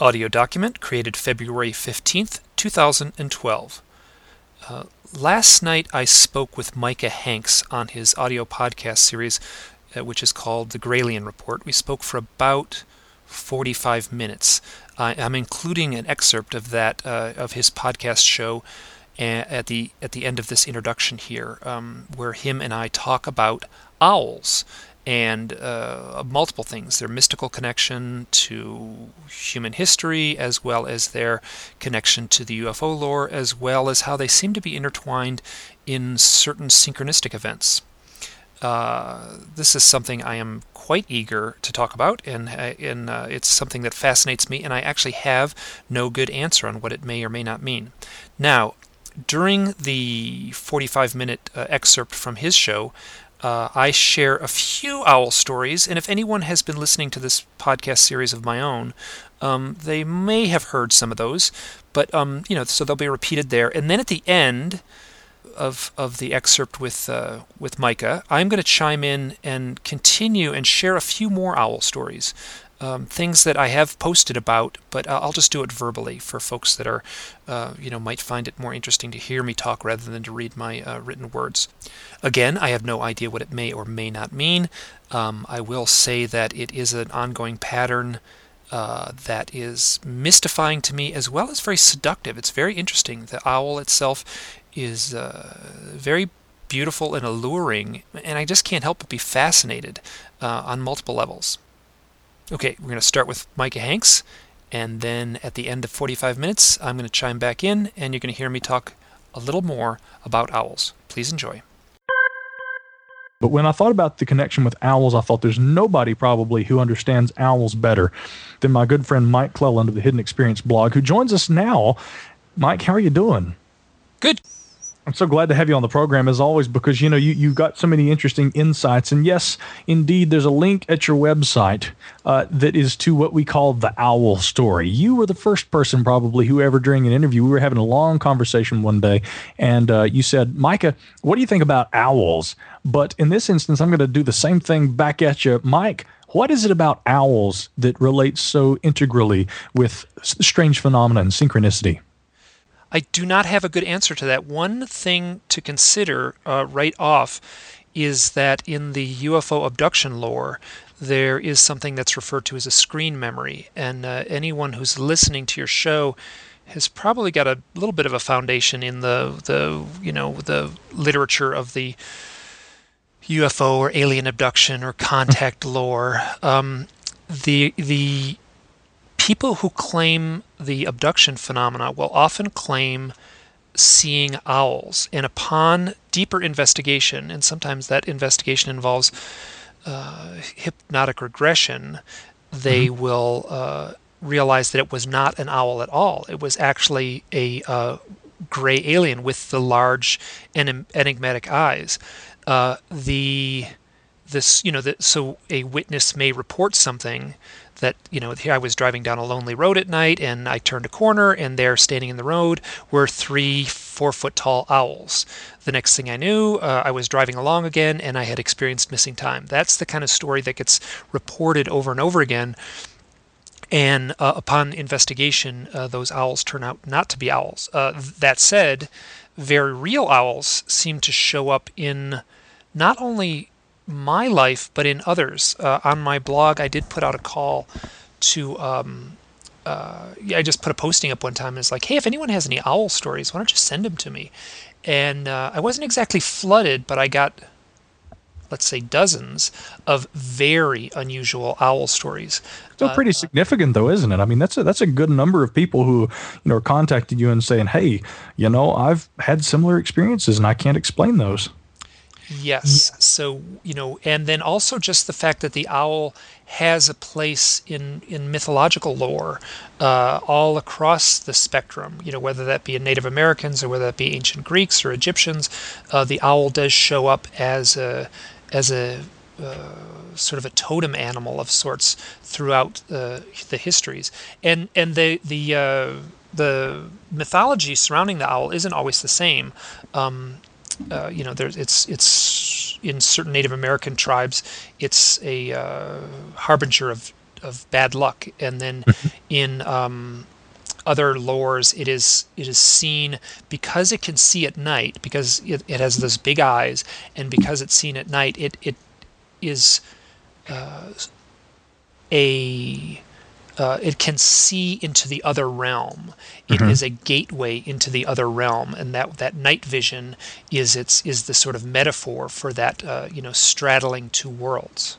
Audio document created February 15th, 2012. Uh, last night I spoke with Micah Hanks on his audio podcast series, uh, which is called The Gralien Report. We spoke for about 45 minutes. I'm including an excerpt of that uh, of his podcast show at the at the end of this introduction here, um, where him and I talk about owls and uh, multiple things their mystical connection to human history, as well as their connection to the UFO lore, as well as how they seem to be intertwined in certain synchronistic events. Uh, this is something I am quite eager to talk about, and, uh, and uh, it's something that fascinates me, and I actually have no good answer on what it may or may not mean. Now, during the 45 minute uh, excerpt from his show, uh, I share a few owl stories, and if anyone has been listening to this podcast series of my own, um, they may have heard some of those. But um, you know, so they'll be repeated there. And then at the end of of the excerpt with uh, with Micah, I'm going to chime in and continue and share a few more owl stories um, things that I have posted about, but I'll just do it verbally for folks that are, uh, you know, might find it more interesting to hear me talk rather than to read my uh, written words. Again, I have no idea what it may or may not mean. Um, I will say that it is an ongoing pattern uh, that is mystifying to me as well as very seductive. It's very interesting. The owl itself is uh, very beautiful and alluring, and I just can't help but be fascinated uh, on multiple levels. Okay, we're going to start with Micah Hanks, and then at the end of 45 minutes, I'm going to chime back in, and you're going to hear me talk a little more about owls. Please enjoy. But when I thought about the connection with owls, I thought there's nobody probably who understands owls better than my good friend Mike Clelland of the Hidden Experience blog, who joins us now. Mike, how are you doing? Good. I'm so glad to have you on the program as always because you know you you've got so many interesting insights and yes, indeed, there's a link at your website uh, that is to what we call the owl story. You were the first person probably who ever during an interview we were having a long conversation one day and uh, you said, Micah, what do you think about owls? But in this instance, I'm going to do the same thing back at you, Mike. What is it about owls that relates so integrally with strange phenomena and synchronicity? I do not have a good answer to that. One thing to consider uh, right off is that in the UFO abduction lore, there is something that's referred to as a screen memory. And uh, anyone who's listening to your show has probably got a little bit of a foundation in the, the you know, the literature of the UFO or alien abduction or contact lore. Um, the the people who claim the abduction phenomena will often claim seeing owls. And upon deeper investigation, and sometimes that investigation involves uh, hypnotic regression, they mm-hmm. will uh, realize that it was not an owl at all. It was actually a uh, gray alien with the large and enigmatic eyes. Uh, the this you know that so a witness may report something that you know here I was driving down a lonely road at night and I turned a corner and there standing in the road were three four foot tall owls. The next thing I knew, uh, I was driving along again and I had experienced missing time. That's the kind of story that gets reported over and over again. And uh, upon investigation, uh, those owls turn out not to be owls. Uh, that said, very real owls seem to show up in not only my life, but in others. Uh, on my blog, I did put out a call to. Um, uh, I just put a posting up one time and it's like, hey, if anyone has any owl stories, why don't you send them to me? And uh, I wasn't exactly flooded, but I got, let's say, dozens of very unusual owl stories. Still uh, pretty significant, though, isn't it? I mean, that's a that's a good number of people who you know are contacting you and saying, hey, you know, I've had similar experiences and I can't explain those. Yes. So, you know, and then also just the fact that the owl has a place in, in mythological lore uh, all across the spectrum, you know, whether that be in Native Americans or whether that be ancient Greeks or Egyptians, uh, the owl does show up as a, as a, uh, sort of a totem animal of sorts throughout uh, the histories, and and the the uh, the mythology surrounding the owl isn't always the same. Um, uh, you know, there's it's it's in certain Native American tribes, it's a uh, harbinger of of bad luck, and then in um, other lores, it is it is seen because it can see at night, because it, it has those big eyes, and because it's seen at night, it it is uh, a uh, it can see into the other realm. It Mhm. is a gateway into the other realm, and that that night vision is its is the sort of metaphor for that uh, you know straddling two worlds.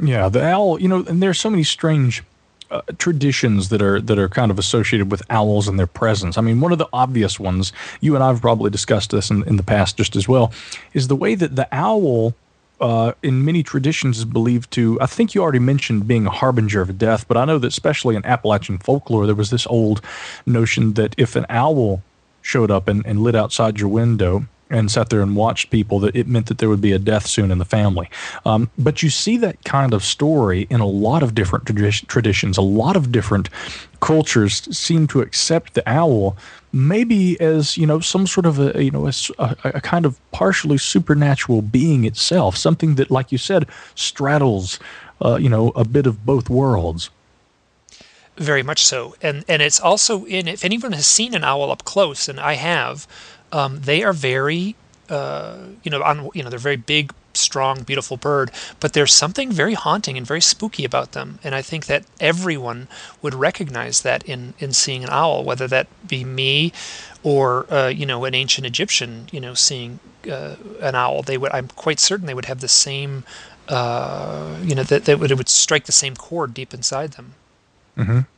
Yeah, the owl. You know, and there's so many strange uh, traditions that are that are kind of associated with owls and their presence. I mean, one of the obvious ones you and I have probably discussed this in, in the past just as well, is the way that the owl. Uh, in many traditions, is believed to. I think you already mentioned being a harbinger of death, but I know that especially in Appalachian folklore, there was this old notion that if an owl showed up and, and lit outside your window and sat there and watched people, that it meant that there would be a death soon in the family. Um, but you see that kind of story in a lot of different tradi- traditions. A lot of different cultures seem to accept the owl maybe as you know some sort of a you know a, a kind of partially supernatural being itself something that like you said straddles uh, you know a bit of both worlds Very much so, and and it's also in. If anyone has seen an owl up close, and I have, um, they are very, uh, you know, on you know they're very big, strong, beautiful bird. But there's something very haunting and very spooky about them, and I think that everyone would recognize that in in seeing an owl, whether that be me, or uh, you know an ancient Egyptian, you know, seeing uh, an owl. They would. I'm quite certain they would have the same. Uh, you know that, that would, it would strike the same chord deep inside them.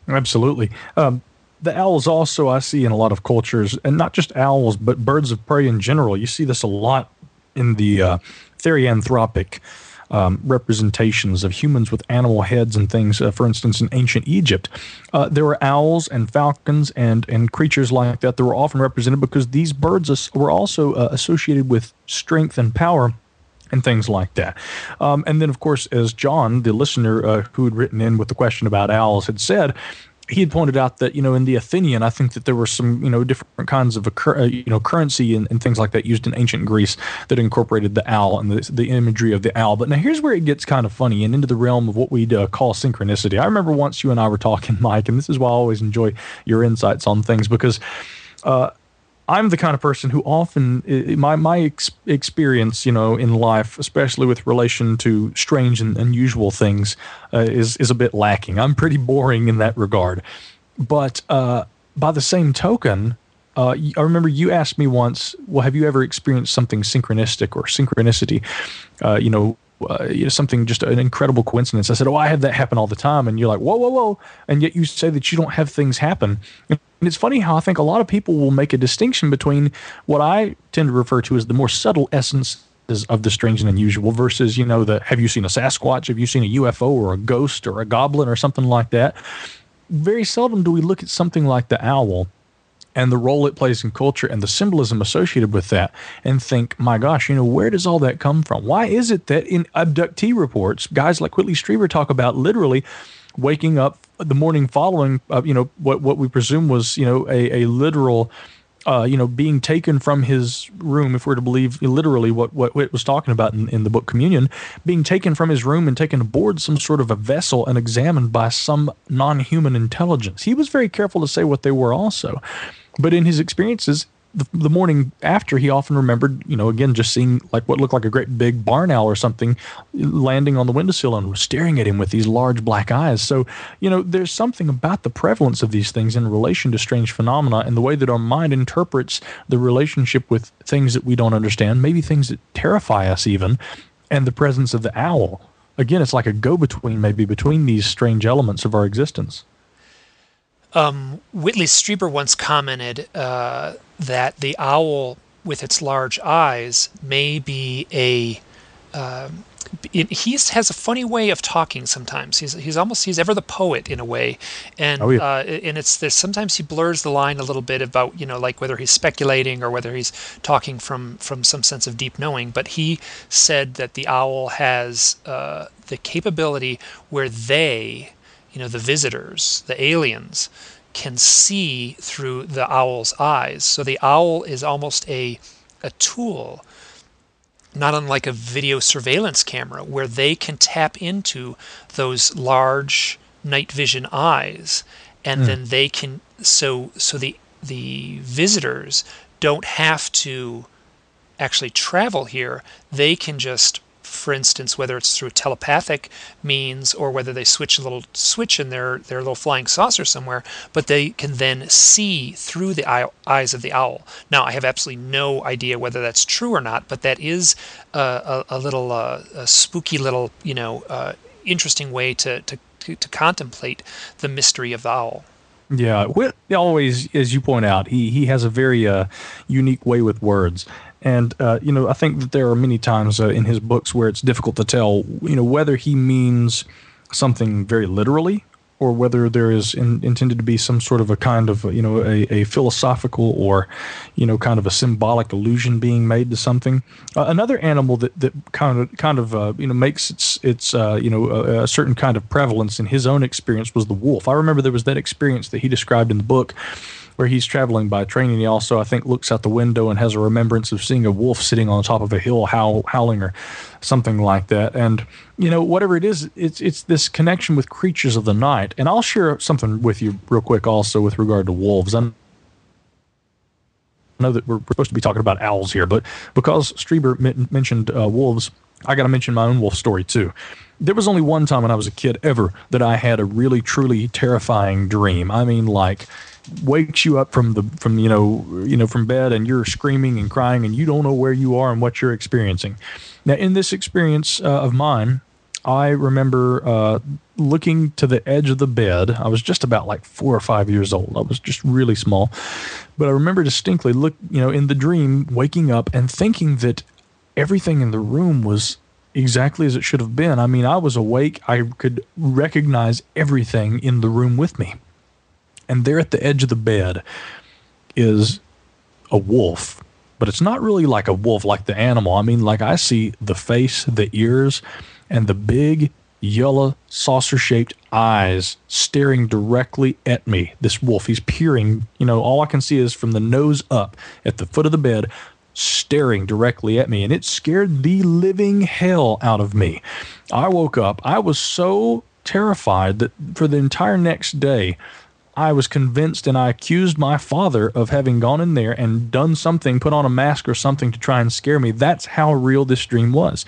Absolutely. Um, the owls also I see in a lot of cultures, and not just owls, but birds of prey in general. You see this a lot in the uh, therianthropic um, representations of humans with animal heads and things. Uh, for instance, in ancient Egypt, uh, there were owls and falcons and and creatures like that that were often represented because these birds were also uh, associated with strength and power and things like that. Um, and then, of course, as John, the listener uh, who had written in with the question about owls, had said, he had pointed out that you know in the Athenian, I think that there were some you know different kinds of occur- uh, you know currency and, and things like that used in ancient Greece that incorporated the owl and the, the imagery of the owl. But now here's where it gets kind of funny and into the realm of what we'd uh, call synchronicity. I remember once you and I were talking, Mike, and this is why I always enjoy your insights on things because I'm the kind of person who often my my ex- experience, you know, in life, especially with relation to strange and unusual things, uh, is is a bit lacking. I'm pretty boring in that regard. But uh, by the same token, uh, I remember you asked me once, "Well, have you ever experienced something synchronistic or synchronicity?" Uh, you know, uh, you know, something just an incredible coincidence. I said, "Oh, I have that happen all the time," and you're like, "Whoa, whoa, whoa!" And yet you say that you don't have things happen. It's funny how I think a lot of people will make a distinction between what I tend to refer to as the more subtle essence of the strange and unusual versus, you know, the have you seen a Sasquatch? Have you seen a UFO or a ghost or a goblin or something like that? Very seldom do we look at something like the owl and the role it plays in culture and the symbolism associated with that and think, my gosh, you know, where does all that come from? Why is it that in abductee reports, guys like Whitley Strieber talk about literally waking up the morning following, uh, you know, what, what we presume was, you know, a, a literal, uh, you know, being taken from his room, if we're to believe literally what, what Whit was talking about in, in the book Communion, being taken from his room and taken aboard some sort of a vessel and examined by some non human intelligence. He was very careful to say what they were also. But in his experiences, the, the morning after, he often remembered, you know, again, just seeing like what looked like a great big barn owl or something landing on the windowsill and was staring at him with these large black eyes. So, you know, there's something about the prevalence of these things in relation to strange phenomena and the way that our mind interprets the relationship with things that we don't understand, maybe things that terrify us even, and the presence of the owl. Again, it's like a go between, maybe between these strange elements of our existence. Whitley Strieber once commented uh, that the owl with its large eyes may be a. Um, it, he has a funny way of talking sometimes. He's he's almost he's ever the poet in a way, and Oh, yeah. uh, and it's this. sometimes he blurs the line a little bit about you know like whether he's speculating or whether he's talking from from some sense of deep knowing. But he said that the owl has uh, the capability where they you know the visitors the aliens can see through the owl's eyes so the owl is almost a a tool not unlike a video surveillance camera where they can tap into those large night vision eyes, and Hmm. then they can so so the the visitors don't have to actually travel here. They can just, for instance, whether it's through telepathic means or whether they switch a little switch in their, their little flying saucer somewhere, but they can then see through the eye, eyes of the owl. Now, I have absolutely no idea whether that's true or not, but that is a, a, a little uh, a spooky little, you know, uh, interesting way to, to, to, to contemplate the mystery of the owl. Yeah, Whit always, as you point out, he he has a very uh, unique way with words, and uh, you know I think that there are many times uh, in his books where it's difficult to tell, you know, whether he means something very literally or whether there is in, intended to be some sort of a kind of you know a, a philosophical or you know kind of a symbolic allusion being made to something. Uh, another animal that, that kind of kind of uh, you know makes its its uh, you know a, a certain kind of prevalence in his own experience was the wolf. I remember there was that experience that he described in the book where he's traveling by train and he also I think looks out the window and has a remembrance of seeing a wolf sitting on top of a hill howl, howling or something like that. And you know whatever it is it's it's this connection with creatures of the night. And I'll share something with you real quick also with regard to wolves. I know that we're supposed to be talking about owls here but because Strieber men- mentioned uh, wolves I got to mention my own wolf story too. There was only one time when I was a kid ever that I had a really truly terrifying dream. I mean like wakes you up from the from you know you know from bed and you're screaming and crying and you don't know where you are and what you're experiencing. Now in this experience uh, of mine i remember uh, looking to the edge of the bed. I was just about like four or five years old. I was just really small. But i remember distinctly look you know in the dream waking up and thinking that everything in the room was exactly as it should have been. I mean i was awake. I could recognize everything in the room with me and there at the edge of the bed is a wolf but it's not really like a wolf like the animal. I mean like i see the face the ears and the big yellow saucer shaped eyes staring directly at me this wolf. He's peering you know all i can see is from the nose up at the foot of the bed staring directly at me and it scared the living hell out of me. I woke up. I was so terrified that for the entire next day I was convinced and I accused my father of having gone in there and done something, put on a mask or something to try and scare me. That's how real this dream was.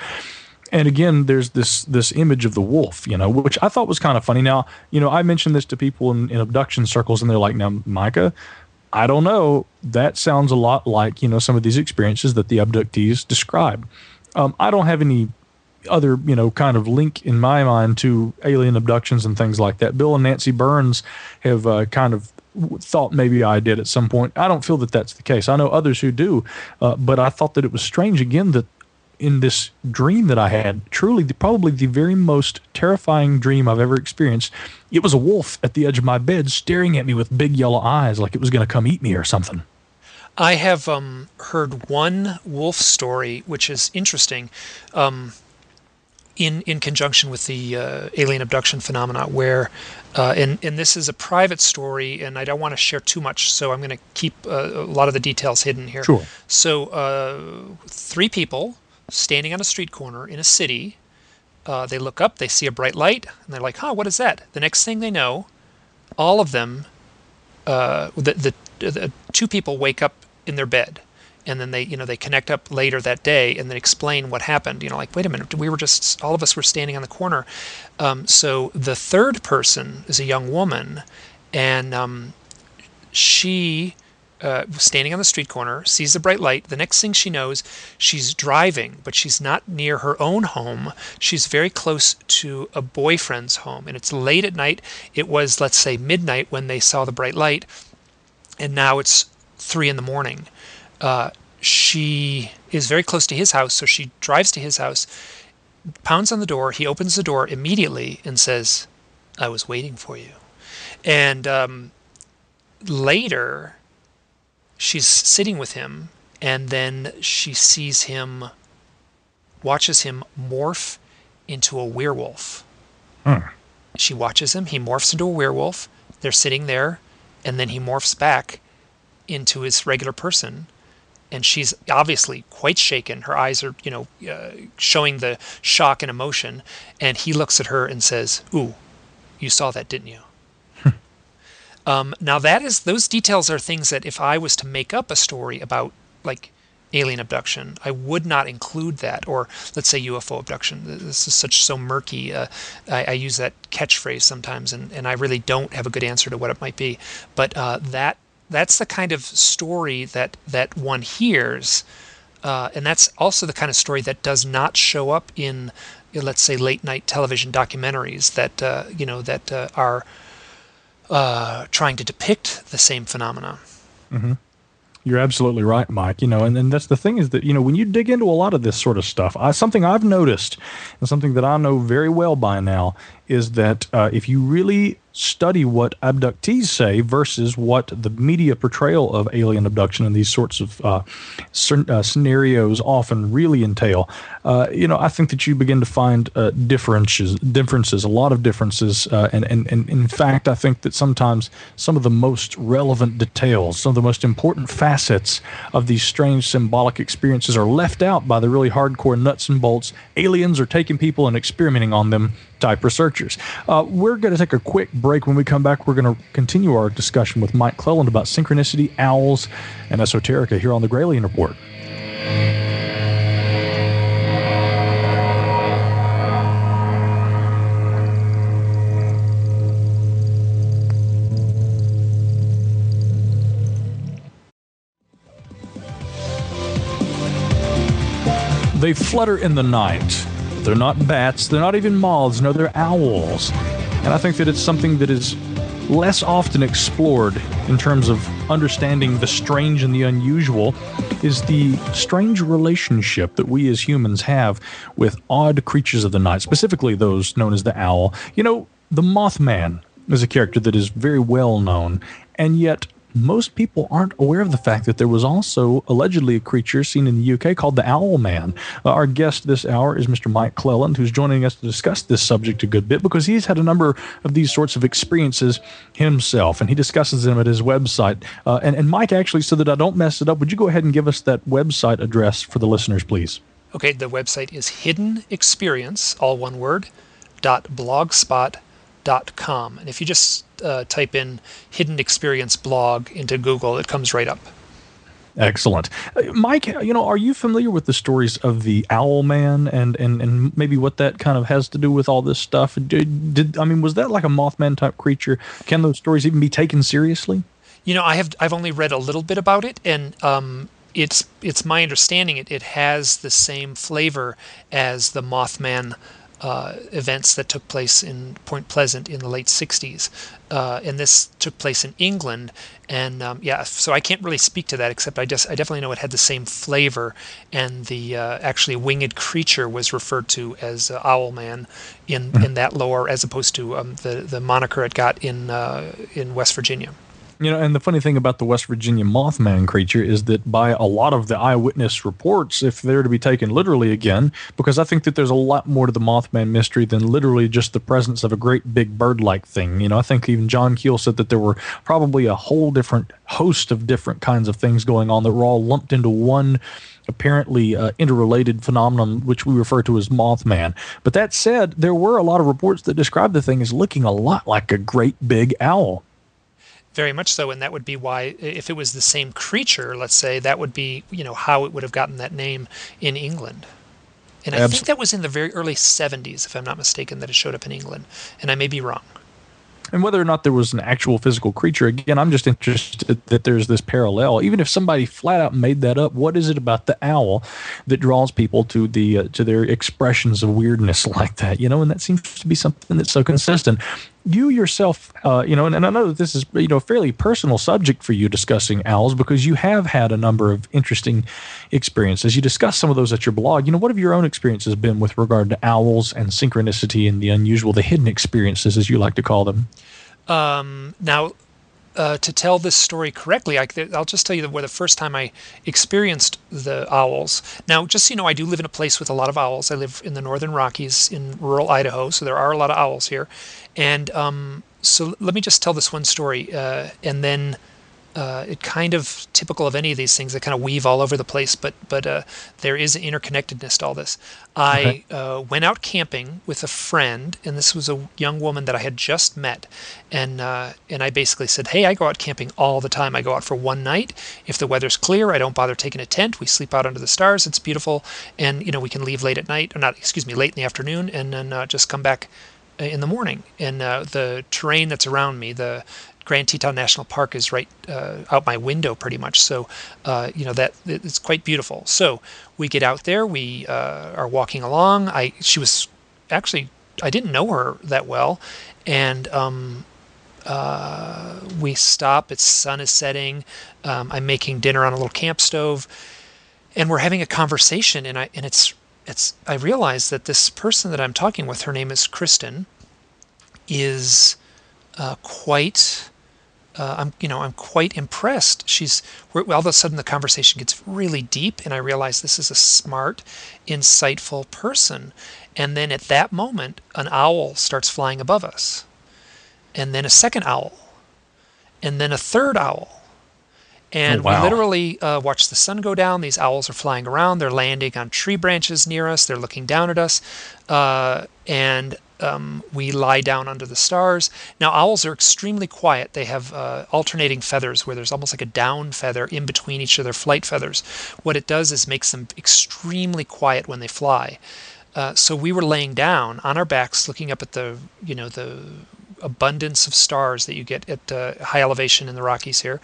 And again, there's this this image of the wolf, you know, which I thought was kind of funny. Now, you know, I mentioned this to people in, in abduction circles, and they're like, "Now, Micah, I don't know. That sounds a lot like you know some of these experiences that the abductees describe." Um, I don't have any other you know kind of link in my mind to alien abductions and things like that. Bill and Nancy Birnes have uh, kind of thought maybe I did at some point. I don't feel that that's the case. I know others who do, uh, but I thought that it was strange again that in this dream that I had, truly the, probably the very most terrifying dream I've ever experienced. It was a wolf at the edge of my bed staring at me with big yellow eyes like it was going to come eat me or something. I have um, heard one wolf story, which is interesting, um, in in conjunction with the uh, alien abduction phenomena, where, uh, and and this is a private story, and I don't want to share too much, so I'm going to keep uh, a lot of the details hidden here. Sure. So, uh, three people standing on a street corner in a city. Uh, they look up, they see a bright light, and they're like, "Huh, what is that?" The next thing they know, all of them uh, the, the the two people wake up in their bed and then they you know they connect up later that day and then explain what happened. You know like wait a minute we were just all of us were standing on the corner. Um, so the third person is a young woman and um, she uh, standing on the street corner sees the bright light. The next thing she knows she's driving but she's not near her own home. She's very close to a boyfriend's home and it's late at night. It was let's say midnight when they saw the bright light and now it's three in the morning. Uh, she is very close to his house, so she drives to his house, pounds on the door. He opens the door immediately and says, "I was waiting for you." And um, later, she's sitting with him, and then she sees him, watches him morph into a werewolf. She watches him. He morphs into a werewolf. They're sitting there and then he morphs back into his regular person and she's obviously quite shaken her eyes are you know uh, showing the shock and emotion and he looks at her and says ooh You saw that, didn't you? um, now that is those details are things that if I was to make up a story about like alien abduction, I would not include that. Or let's say UFO abduction. This is such so murky. Uh, I, I, use that catchphrase sometimes, and, and I really don't have a good answer to what it might be. But uh, that that's the kind of story that that one hears, uh, and that's also the kind of story that does not show up in, let's say, late night television documentaries that uh, you know that uh, are uh, trying to depict the same phenomena. Mm-hmm. You're absolutely right, Mike. You know, and, and that's the thing is that, you know, when you dig into a lot of this sort of stuff, I, something I've noticed and something that I know very well by now is that uh, if you really study what abductees say versus what the media portrayal of alien abduction and these sorts of uh, uh, scenarios often really entail, uh, you know, I think that you begin to find uh, differences, differences, a lot of differences, uh, and, and and in fact, I think that sometimes some of the most relevant details, some of the most important facets of these strange symbolic experiences are left out by the really hardcore nuts and bolts. Aliens are taking people and experimenting on them type researchers. Uh, we're going to take a quick break. When we come back, we're going to continue our discussion with Mike Clelland about synchronicity, owls, and esoterica here on the Gralien Report. They flutter in the night they're not bats. They're not even moths. No, they're owls. And I think that it's something that is less often explored in terms of understanding the strange and the unusual is the strange relationship that we as humans have with odd creatures of the night, specifically those known as the owl. You know, the Mothman is a character that is very well known, and yet most people aren't aware of the fact that there was also allegedly a creature seen in the UK called the Owl Man. Uh, our guest this hour is Mr. Mike Clelland, who's joining us to discuss this subject a good bit because he's had a number of these sorts of experiences himself, and he discusses them at his website. Uh, and, and Mike, actually, so that I don't mess it up, would you go ahead and give us that website address for the listeners, please? Okay, the website is Hidden Experience, all one word, dot. And if you just uh, type in hidden experience blog into Google, it comes right up. Excellent. Uh, Mike, you know, are you familiar with the stories of the Owl Man and, and, and maybe what that kind of has to do with all this stuff? Did, did I mean, was that like a Mothman type creature? Can those stories even be taken seriously? You know, I have I've only read a little bit about it, and um, it's it's my understanding it, it has the same flavor as the Mothman uh, events that took place in Point Pleasant in the late 60s. Uh, and this took place in England. And um, yeah, so I can't really speak to that, except I just I definitely know it had the same flavor. And the uh, actually winged creature was referred to as uh, Owlman in, mm-hmm. in that lore, as opposed to um, the the moniker it got in uh, in West Virginia. You know, and the funny thing about the West Virginia Mothman creature is that by a lot of the eyewitness reports, if they're to be taken literally again, because I think that there's a lot more to the Mothman mystery than literally just the presence of a great big bird like thing. You know, I think even John Keel said that there were probably a whole different host of different kinds of things going on that were all lumped into one apparently uh, interrelated phenomenon, which we refer to as Mothman. But that said, there were a lot of reports that described the thing as looking a lot like a great big owl. Very much so, and that would be why, if it was the same creature, let's say, that would be, you know, how it would have gotten that name in England. And I think that was in the very early 70s, if I'm not mistaken, that it showed up in England. And I may be wrong. And whether or not there was an actual physical creature, again, I'm just interested that there's this parallel. Even if somebody flat out made that up, what is it about the owl that draws people to the uh, to their expressions of weirdness like that? You know, and that seems to be something that's so consistent you yourself, uh, you know, and, and, I know that this is, you know, a fairly personal subject for you discussing owls because you have had a number of interesting experiences. You discuss some of those at your blog. You know, what have your own experiences been with regard to owls and synchronicity and the unusual, the hidden experiences, as you like to call them? Um, now, uh, to tell this story correctly, I, will just tell you where the first time I experienced the owls. Now, just so you know, I do live in a place with a lot of owls. I live in the northern Rockies in rural Idaho, so there are a lot of owls here. And um, so let me just tell this one story, uh, and then uh, it kind of typical of any of these things. They kind of weave all over the place, but but uh, there is an interconnectedness to all this. I okay. uh, went out camping with a friend, and this was a young woman that I had just met, and uh, and I basically said, "Hey, I go out camping all the time. I go out for one night. If the weather's clear, I don't bother taking a tent. We sleep out under the stars. It's beautiful, and you know we can leave late at night, or not, excuse me, late in the afternoon, and then uh, just come back." Uh, in the morning, and the terrain that's around me, the Grand Teton National Park is right uh, out my window pretty much. So, uh, you know, that it's quite beautiful. So we get out there, we uh, are walking along. I she was actually I didn't know her that well, and um, uh, we stop. It's sun is setting. Um, I'm making dinner on a little camp stove, and we're having a conversation. And I and it's it's I realize that this person that I'm talking with, her name is Kristen, is uh, quite uh, I'm you know I'm quite impressed. She's all of a sudden the conversation gets really deep, and I realize this is a smart, insightful person. And then at that moment, an owl starts flying above us, and then a second owl, and then a third owl. And oh, wow. we literally uh, watch the sun go down. These owls are flying around. They're landing on tree branches near us. They're looking down at us. Uh, and um, we lie down under the stars. Now, owls are extremely quiet. They have uh, alternating feathers where there's almost like a down feather in between each of their flight feathers. What it does is makes them extremely quiet when they fly. Uh, so we were laying down on our backs, looking up at the, you know, the abundance of stars that you get at uh, high elevation in the Rockies here,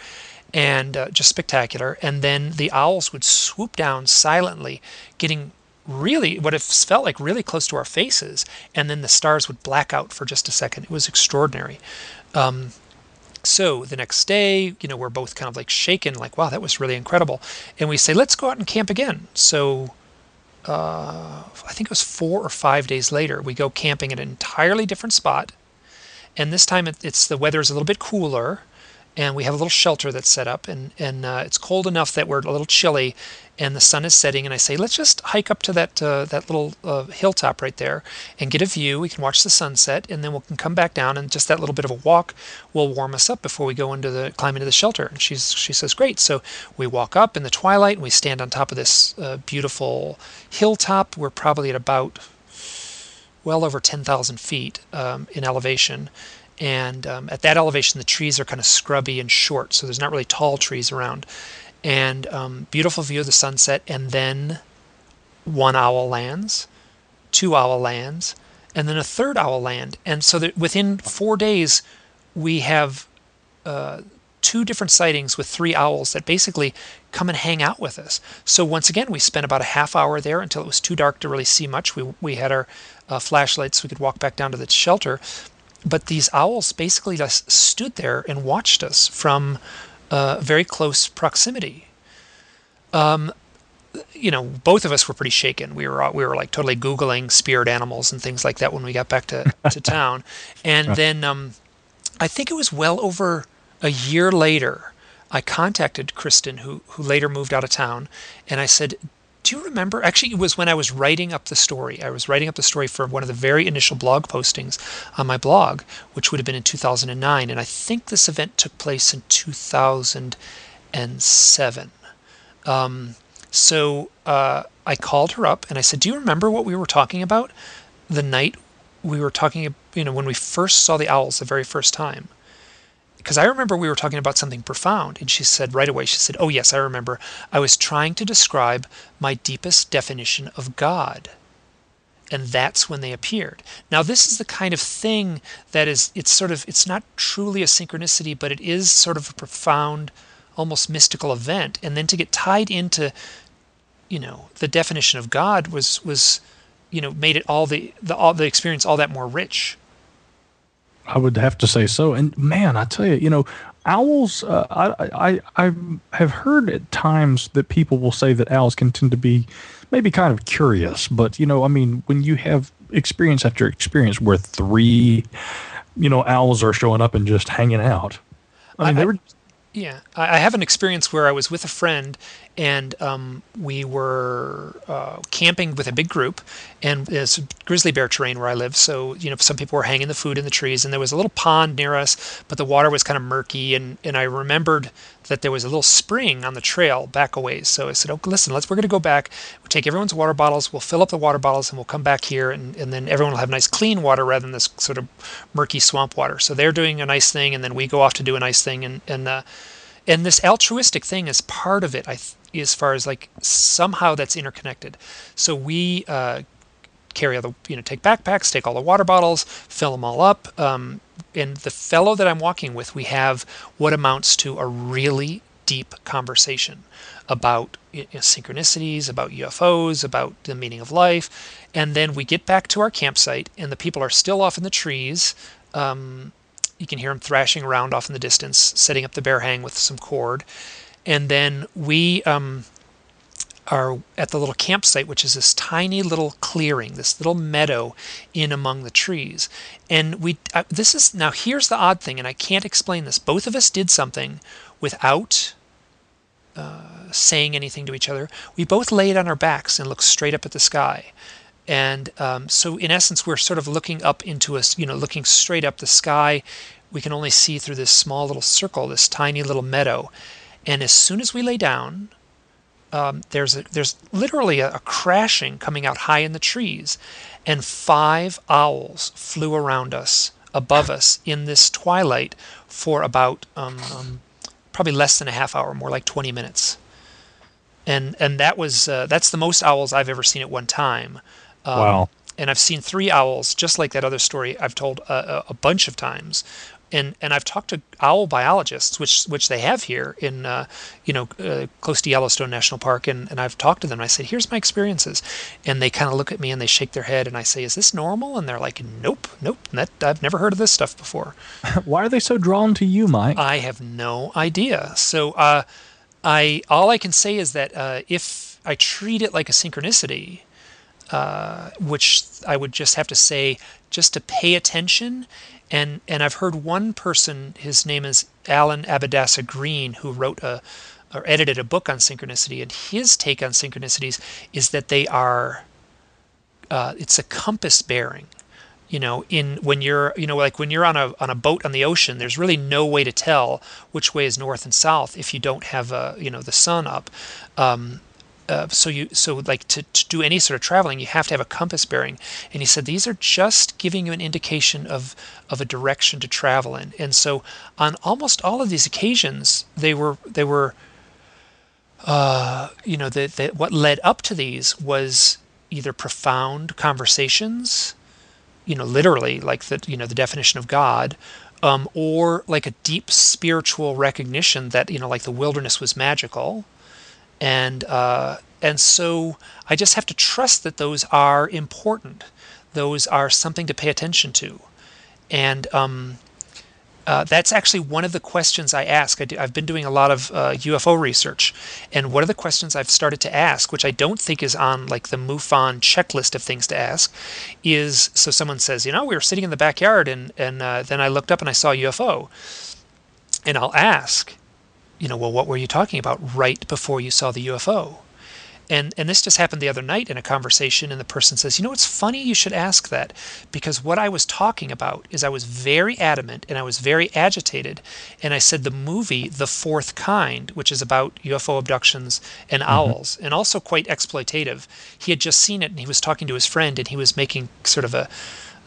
and uh, just spectacular. And then the owls would swoop down silently, getting really what it felt like really close to our faces and then the stars would black out for just a second. It was extraordinary. Um, so the next day you know we're both kind of like shaken like wow that was really incredible. And we say let's go out and camp again. So uh, i think it was four or five days later we go camping at an entirely different spot. And this time it, it's the weather is a little bit cooler and we have a little shelter that's set up and and uh, it's cold enough that we're a little chilly and the sun is setting and I say let's just hike up to that uh, that little uh, hilltop right there and get a view. We can watch the sunset and then we can come back down and just that little bit of a walk will warm us up before we go into the climb into the shelter. And she's she says great. So we walk up in the twilight and we stand on top of this uh, beautiful hilltop. We're probably at about well over 10,000 feet um, in elevation and um, at that elevation the trees are kind of scrubby and short so there's not really tall trees around and um, beautiful view of the sunset and then one owl lands two owl lands and then a third owl land and so that within four days we have uh, two different sightings with three owls that basically come and hang out with us. So once again, we spent about a half hour there until it was too dark to really see much. We we had our uh, flashlights, so we could walk back down to the shelter, but these owls basically just stood there and watched us from uh, very close proximity. Um, you know, both of us were pretty shaken. We were we were like totally googling spirit animals and things like that when we got back to to town, and then um, I think it was well over a year later. I contacted Kristen, who who later moved out of town, and I said, do you remember? Actually, it was when I was writing up the story. I was writing up the story for one of the very initial blog postings on my blog, which would have been in 2009. And I think this event took place in 2007. Um, so uh, I called her up and I said, Do you remember what we were talking about the night we were talking, you know, when we first saw the owls the very first time? Because I remember we were talking about something profound, and she said right away, she said, Oh, yes, I remember. I was trying to describe my deepest definition of God. And that's when they appeared. Now, this is the kind of thing that is, it's sort of, it's not truly a synchronicity, but it is sort of a profound, almost mystical event. And then to get tied into, you know, the definition of God was, was, you know, made it all the, the, all the experience all that more rich. I would have to say so. And man, I tell you, you know, owls. Uh, I, I I have heard at times that people will say that owls can tend to be maybe kind of curious, but you know, I mean, when you have experience after experience where three, you know, owls are showing up and just hanging out. I mean, I, they were. Yeah, I have an experience where I was with a friend and um, we were uh, camping with a big group, and it's grizzly bear terrain where I live. So you know, some people were hanging the food in the trees, and there was a little pond near us, but the water was kind of murky, and and I remembered that there was a little spring on the trail back a ways. So I said, "Oh, listen, let's we're going to go back. We'll take everyone's water bottles. We'll fill up the water bottles, and we'll come back here, and, and then everyone will have nice clean water rather than this sort of murky swamp water." So they're doing a nice thing, and then we go off to do a nice thing, and and uh, and this altruistic thing is part of it. I th- as far as like somehow that's interconnected. So we uh, carry all the you know take backpacks, take all the water bottles, fill them all up. Um, and the fellow that I'm walking with, we have what amounts to a really deep conversation about you know, synchronicities, about UFOs, about the meaning of life. And then we get back to our campsite, and the people are still off in the trees. Um, you can hear them thrashing around off in the distance, setting up the bear hang with some cord. And then we um, are at the little campsite, which is this tiny little clearing, this little meadow in among the trees. And we, uh, this is now here's the odd thing, and I can't explain this. Both of us did something without uh, saying anything to each other. We both laid on our backs and looked straight up at the sky. And um, so, in essence, we're sort of looking up into us, you know, looking straight up the sky. We can only see through this small little circle, this tiny little meadow. And as soon as we lay down, um, there's a, there's literally a, a, crashing coming out high in the trees, and five owls flew around us, above us, in this twilight for about um, um, probably less than a half hour, more like 20 minutes. And and that was uh, that's the most owls I've ever seen at one time. Um, wow. And I've seen three owls, just like that other story I've told a, a bunch of times, and and I've talked to owl biologists, which which they have here in uh, you know uh, close to Yellowstone National Park, and, and I've talked to them. I said, "Here's my experiences," and they kind of look at me and they shake their head, and I say, "Is this normal?" And they're like, "Nope, nope, that, I've never heard of this stuff before." Why are they so drawn to you, Mike? I have no idea. So uh, I all I can say is that uh, if I treat it like a synchronicity. Uh, which I would just have to say, just to pay attention and and I've heard one person, his name is Alan Abbadessa Green, who wrote a or edited a book on synchronicity, and his take on synchronicities is that they are uh, it's a compass bearing. You know, in when you're you know like when you're on a on a boat on the ocean, there's really no way to tell which way is north and south if you don't have a you know the sun up. Um, uh, so you so like to, to do any sort of traveling you have to have a compass bearing. And he said these are just giving you an indication of of a direction to travel in. And so on almost all of these occasions they were they were uh, you know that that what led up to these was either profound conversations you know literally like the you know the definition of god um, or like a deep spiritual recognition that you know like the wilderness was magical and uh, and so I just have to trust that those are important. Those are something to pay attention to, and um, uh, that's actually one of the questions I ask. I have been doing a lot of uh, UFO research, and one of the questions I've started to ask, which I don't think is on like the MUFON checklist of things to ask, is so someone says, you know, we were sitting in the backyard, and and uh, then I looked up and I saw a UFO, and I'll ask, you know, well, what were you talking about right before you saw the UFO? And, and this just happened the other night in a conversation, and the person says, You know, it's funny you should ask that because what I was talking about is I was very adamant and I was very agitated. And I said the movie The Fourth Kind, which is about UFO abductions and mm-hmm. owls, and also quite exploitative. He had just seen it and he was talking to his friend and he was making sort of a,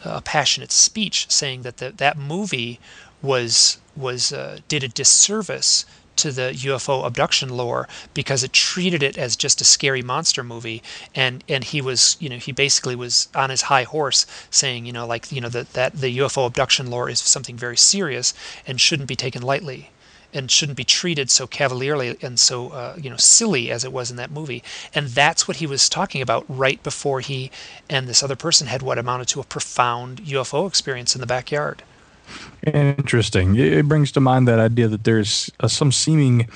a passionate speech saying that the, that movie was was uh, did a disservice to the UFO abduction lore because it treated it as just a scary monster movie. And and he was you know he basically was on his high horse saying you know like you know that that the UFO abduction lore is something very serious and shouldn't be taken lightly and shouldn't be treated so cavalierly and so uh, you know silly as it was in that movie. And that's what he was talking about right before he and this other person had what amounted to a profound UFO experience in the backyard Interesting. It brings to mind that idea that there's a, some seeming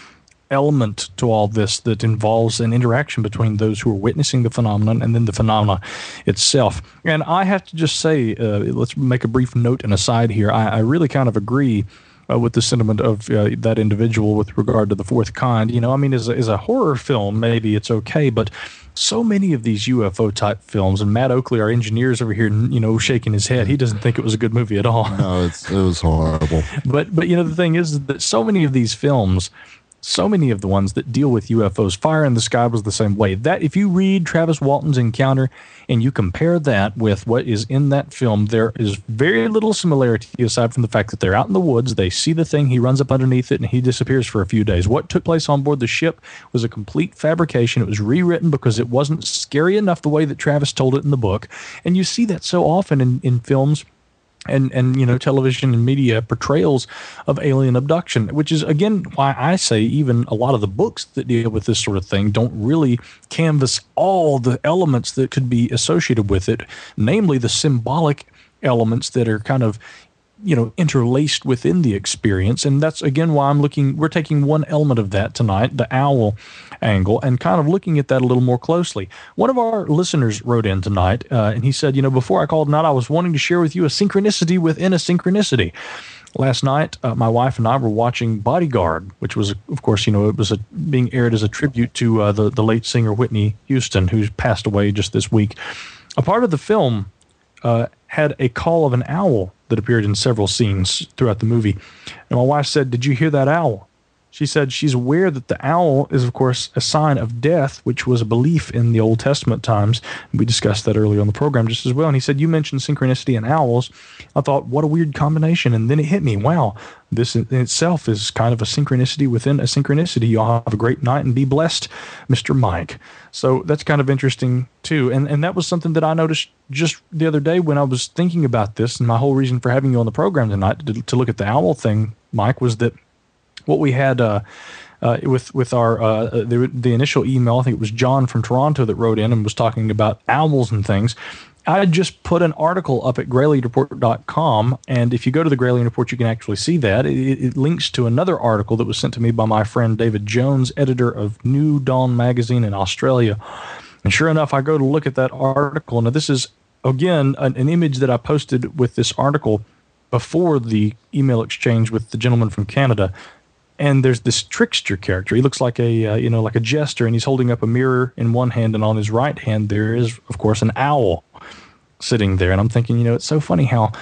element to all this that involves an interaction between those who are witnessing the phenomenon and then the phenomena itself. And I have to just say, uh, let's make a brief note and aside here. I, I really kind of agree uh, with the sentiment of uh, that individual with regard to the fourth kind. You know, I mean, as a, as a horror film, maybe it's okay, but so many of these UFO type films, and Matt Oakley, our engineers over here, you know, shaking his head. He doesn't think it was a good movie at all. No, it's, it was horrible. but but you know the thing is that so many of these films so many of the ones that deal with UFOs. Fire in the Sky was the same way. That if you read Travis Walton's encounter and you compare that with what is in that film, there is very little similarity aside from the fact that they're out in the woods, they see the thing, he runs up underneath it, and he disappears for a few days. What took place on board the ship was a complete fabrication. It was rewritten because it wasn't scary enough the way that Travis told it in the book. And you see that so often in, in films and and you know television and media portrayals of alien abduction which is again why i say even a lot of the books that deal with this sort of thing don't really canvas all the elements that could be associated with it namely the symbolic elements that are kind of you know interlaced within the experience. And that's again why i'm looking we're taking one element of that tonight the owl angle and kind of looking at that a little more closely. One of our listeners wrote in tonight uh, and he said you know before i called tonight i was wanting to share with you a synchronicity within a synchronicity. Last night uh, my wife and i were watching bodyguard which was of course you know it was a, being aired as a tribute to uh, the, the late singer whitney houston who passed away just this week. A part of the film uh, had a call of an owl that appeared in several scenes throughout the movie. And my wife said, Did you hear that owl? She said she's aware that the owl is, of course, a sign of death, which was a belief in the Old Testament times. We discussed that earlier on the program just as well. And he said, You mentioned synchronicity and owls. I thought, What a weird combination. And then it hit me. Wow, this in itself is kind of a synchronicity within a synchronicity. Y'all have a great night and be blessed, Mr. Mike. So that's kind of interesting, too. And, and that was something that I noticed just the other day when I was thinking about this. And my whole reason for having you on the program tonight to, to look at the owl thing, Mike, was that what we had uh, uh, with with our uh, the, the initial email. I think it was John from Toronto that wrote in and was talking about owls and things. I just put an article up at gralienreport.com, and if you go to the Gralien Report, you can actually see that. It, it, links to another article that was sent to me by my friend David Jones, editor of New Dawn magazine in Australia. And sure enough, I go to look at that article. Now, this is, again, an, an image that I posted with this article before the email exchange with the gentleman from Canada and there's this trickster character. He looks like a uh, you know like a jester, and he's holding up a mirror in one hand, and on his right hand there is, of course, an owl sitting there. And I'm thinking, you know, it's so funny how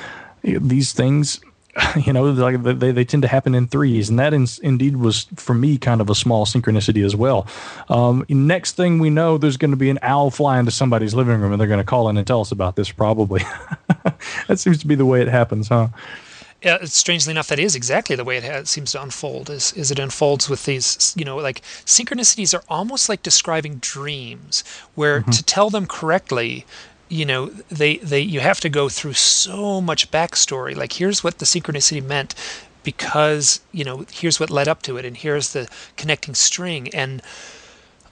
these things, you know, like they, they tend to happen in threes, and that in, indeed was for me kind of a small synchronicity as well. Um, next thing we know, there's going to be an owl flying into somebody's living room, and they're going to call in and tell us about this. Probably, that seems to be the way it happens, huh? Uh, strangely enough, that is exactly the way it has, seems to unfold. Is is it unfolds with these, you know, like synchronicities are almost like describing dreams, where mm-hmm. to tell them correctly, you know, they they you have to go through so much backstory. Like here's what the synchronicity meant, because you know here's what led up to it, and here's the connecting string, and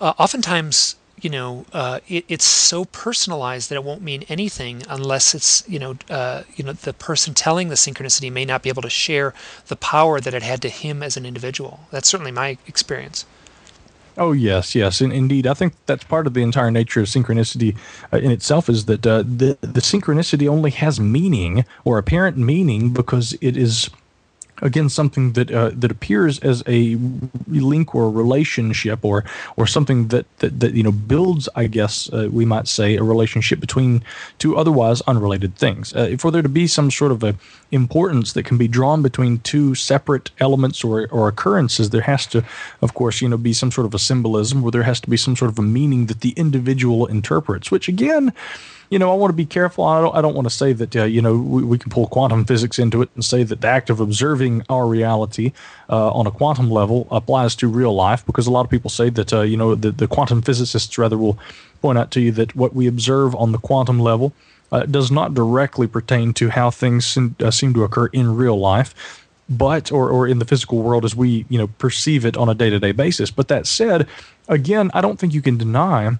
uh, oftentimes you know, uh, it, it's so personalized that it won't mean anything unless it's, you know, uh, you know, the person telling the synchronicity may not be able to share the power that it had to him as an individual. That's certainly my experience. Oh yes, yes, indeed, I think that's part of the entire nature of synchronicity uh, in itself is that uh, the the synchronicity only has meaning or apparent meaning because it is again something that uh, that appears as a link or a relationship or or something that that, that you know builds I guess uh, we might say a relationship between two otherwise unrelated things. Uh, for there to be some sort of a importance that can be drawn between two separate elements or, or occurrences there has to of course you know be some sort of a symbolism where there has to be some sort of a meaning that the individual interprets which again you know, I want to be careful. I don't, I don't want to say that, uh, you know, we, we, can pull quantum physics into it and say that the act of observing our reality uh, on a quantum level applies to real life because a lot of people say that, uh, you know, the, the quantum physicists rather will point out to you that what we observe on the quantum level uh, does not directly pertain to how things seem, uh, seem to occur in real life but or, or in the physical world as we you know perceive it on a day-to-day basis but that said again i don't think you can deny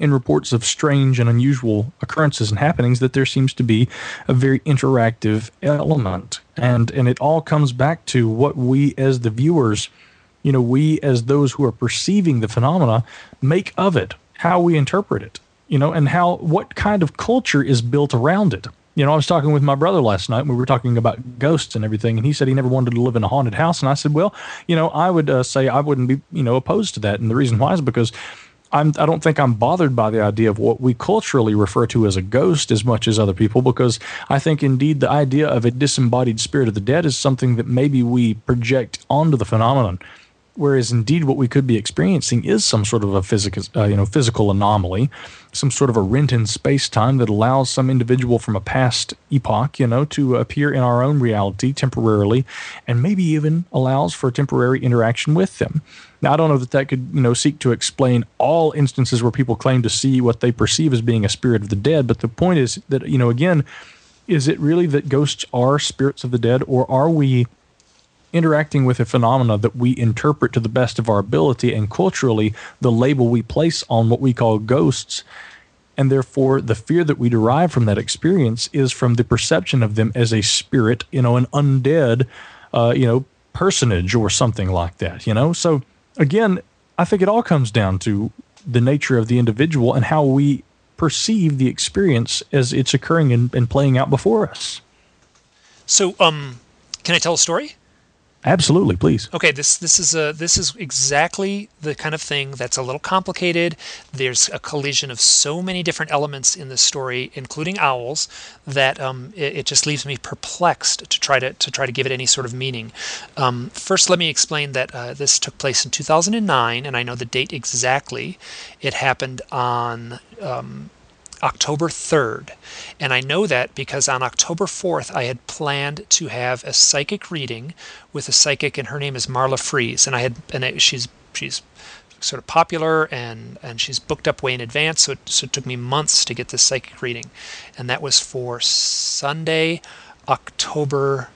in reports of strange and unusual occurrences and happenings that there seems to be a very interactive element. And and it all comes back to what we as the viewers, you know, we as those who are perceiving the phenomena make of it, how we interpret it, you know, and how what kind of culture is built around it You know, I was talking with my brother last night. And we were talking about ghosts and everything, and he said he never wanted to live in a haunted house. And I said, well, you know, I would uh, say I wouldn't be, you know, opposed to that. And the reason why is because I'm, I don't think I'm bothered by the idea of what we culturally refer to as a ghost as much as other people, because I think indeed the idea of a disembodied spirit of the dead is something that maybe we project onto the phenomenon whereas indeed what we could be experiencing is some sort of a physical, uh, you know, physical anomaly, some sort of a rent in space time that allows some individual from a past epoch, you know, to appear in our own reality temporarily, and maybe even allows for temporary interaction with them. Now, I don't know that that could, you know, seek to explain all instances where people claim to see what they perceive as being a spirit of the dead, but the point is that, you know, again, is it really that ghosts are spirits of the dead, or are we interacting with a phenomena that we interpret to the best of our ability, and culturally, the label we place on what we call ghosts. And therefore, the fear that we derive from that experience is from the perception of them as a spirit, you know, an undead, uh, you know, personage or something like that, you know? So, again, I think it all comes down to the nature of the individual and how we perceive the experience as it's occurring and, and playing out before us. So, um, can I tell a story? Absolutely, please. Okay, this this is a this is exactly the kind of thing that's a little complicated. There's a collision of so many different elements in this story, including owls, that um, it, it, just leaves me perplexed to try to to try to give it any sort of meaning. Um, first, let me explain that uh, this took place in 2009, and I know the date exactly. It happened on um, October 3rd. And I know that because on October 4th, I had planned to have a psychic reading with a psychic, and her name is Marla Fries. And I had, and it, she's, she's, sort of popular and and she's booked up way in advance so it, so it took me months to get this psychic reading and that was for Sunday October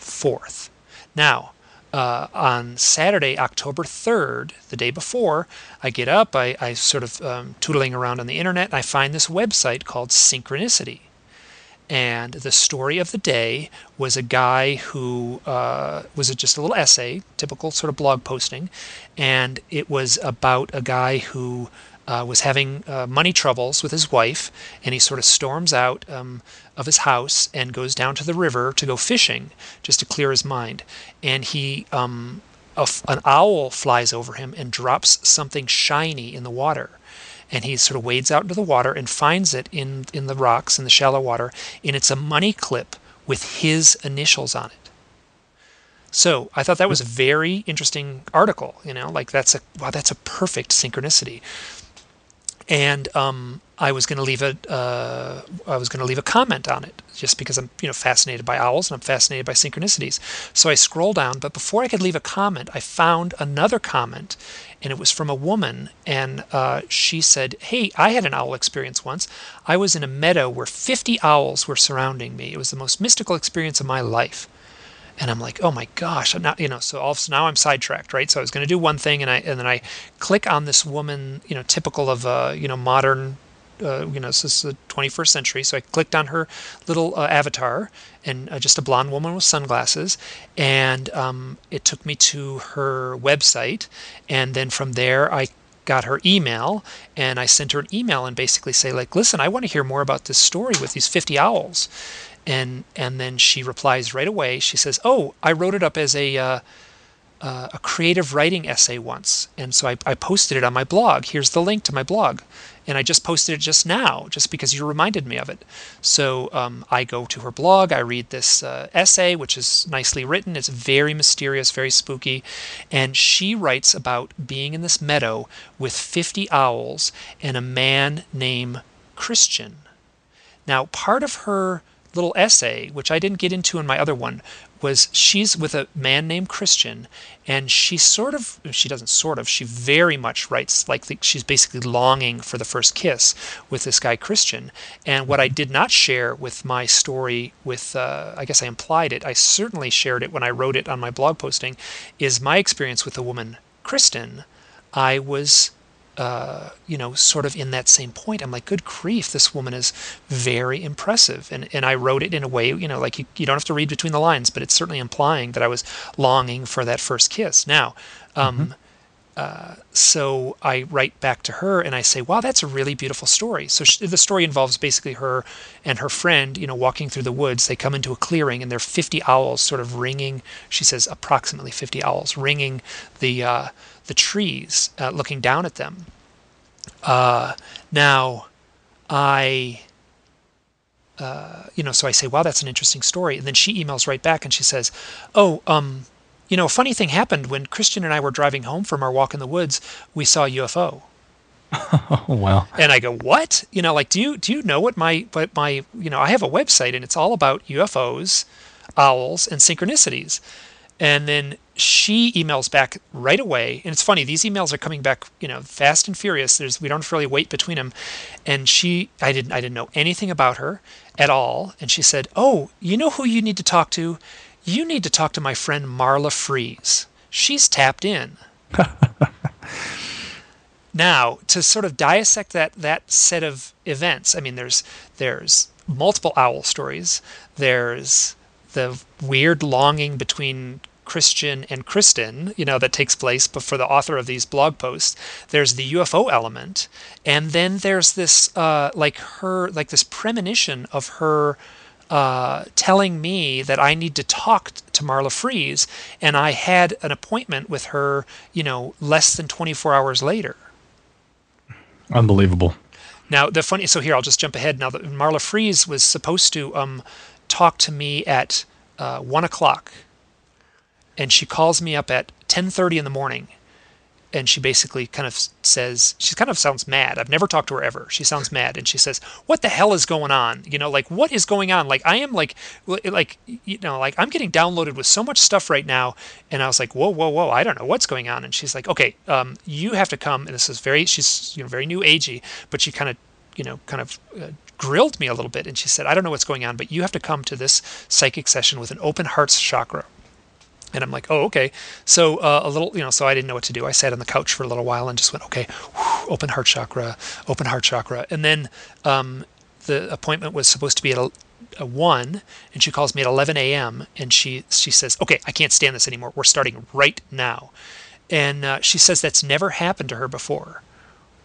4th now uh, on Saturday, October 3rd, the day before, I get up, I, I sort of um, tootling around on the internet, and I find this website called Synchronicity. And the story of the day was a guy who uh, was just a little essay, typical sort of blog posting, and it was about a guy who uh, was having uh, money troubles with his wife, and he sort of storms out um, of his house and goes down to the river to go fishing just to clear his mind. And he, um, an owl flies over him and drops something shiny in the water. And he sort of wades out into the water and finds it in, in the rocks in the shallow water, and it's a money clip with his initials on it. So I thought that was a very interesting article. You know, like that's a wow, that's a perfect synchronicity and um, I was going to leave a uh, I was going to leave a comment on it just because I'm you know fascinated by owls and I'm fascinated by synchronicities. So I scroll down, but before I could leave a comment, I found another comment, and it was from a woman, and uh, she said, "Hey, I had an owl experience once. I was in a meadow where 50 owls were surrounding me. It was the most mystical experience of my life." And I'm like, oh my gosh, I'm not, you know, so all now I'm sidetracked, right? So I was going to do one thing, and I and then I click on this woman, you know, typical of uh, you know modern, uh, you know, this is the 21st century. So I clicked on her little uh, avatar, and uh, just a blonde woman with sunglasses, and um, it took me to her website, and then from there I got her email and I sent her an email and basically say like listen I want to hear more about this story with these 50 owls and and then she replies right away. She says, "Oh, I wrote it up as a uh, uh, a creative writing essay once, and so I, I posted it on my blog. Here's the link to my blog, and I just posted it just now, just because you reminded me of it. So um, I go to her blog. I read this uh, essay, which is nicely written. It's very mysterious, very spooky, and she writes about being in this meadow with 50 owls and a man named Christian. Now, part of her little essay, which I didn't get into in my other one, was she's with a man named Christian, and she sort of, she doesn't sort of, she very much writes like the, she's basically longing for the first kiss with this guy Christian. And what I did not share with my story, with, uh, I guess I implied it, I certainly shared it when I wrote it on my blog posting, is my experience with the woman Kristen. I was uh, you know, sort of in that same point. I'm like, good grief, this woman is very impressive. And, and I wrote it in a way, you know, like you, you don't have to read between the lines, but it's certainly implying that I was longing for that first kiss. Now, um, mm-hmm. so I write back to her and I say, "Wow, that's a really beautiful story." So she, the story involves basically her and her friend, you know, walking through the woods. They come into a clearing and there are 50 owls sort of ringing. She says approximately 50 owls ringing the uh, the trees, uh, looking down at them. Uh, now, I. Uh, you know, so I say, "Wow, that's an interesting story," and then she emails right back and she says, "Oh, um, you know, a funny thing happened when Christian and I were driving home from our walk in the woods. We saw a UFO. Oh wow. And I go, "What? You know, like do you do you know what my what my, you know, I have a website and it's all about UFOs, owls and synchronicities." And then she emails back right away, and it's funny. These emails are coming back, you know, fast and furious. There's we don't really wait between them. And she, I didn't, I didn't know anything about her at all. And she said, "Oh, you know who you need to talk to? You need to talk to my friend Marla Fries. She's tapped in." now, to sort of dissect that that set of events, I mean, there's there's multiple owl stories. There's the weird longing between Christian and Kristen, you know, that takes place but for the author of these blog posts. There's the UFO element, and then there's this uh, like her like this premonition of her uh, telling me that I need to talk to Marla Fries, and I had an appointment with her, you know, less than 24 hours later. Unbelievable. Now the funny, so here I'll just jump ahead. Now, the, Marla Fries was supposed to um, talk to me at uh, one o'clock, and she calls me up at 10:30 in the morning, and she basically kind of says she kind of sounds mad. I've never talked to her ever. She sounds mad, and she says, "What the hell is going on? You know, like what is going on? Like I am like like you know like I'm getting downloaded with so much stuff right now." And I was like, "Whoa, whoa, whoa! I don't know what's going on." And she's like, "Okay, um, you have to come." And this is very she's you know very new agey, but she kind of you know kind of uh, grilled me a little bit and she said i don't know what's going on but you have to come to this psychic session with an open heart chakra and i'm like oh okay. So uh, a little you know so i didn't know what to do. I sat on the couch for a little while and just went okay whew, open heart chakra open heart chakra. And then um, the appointment was supposed to be at a, a 1 and she calls me at 11 a.m and she she says okay i can't stand this anymore. We're starting right now. And uh, she says that's never happened to her before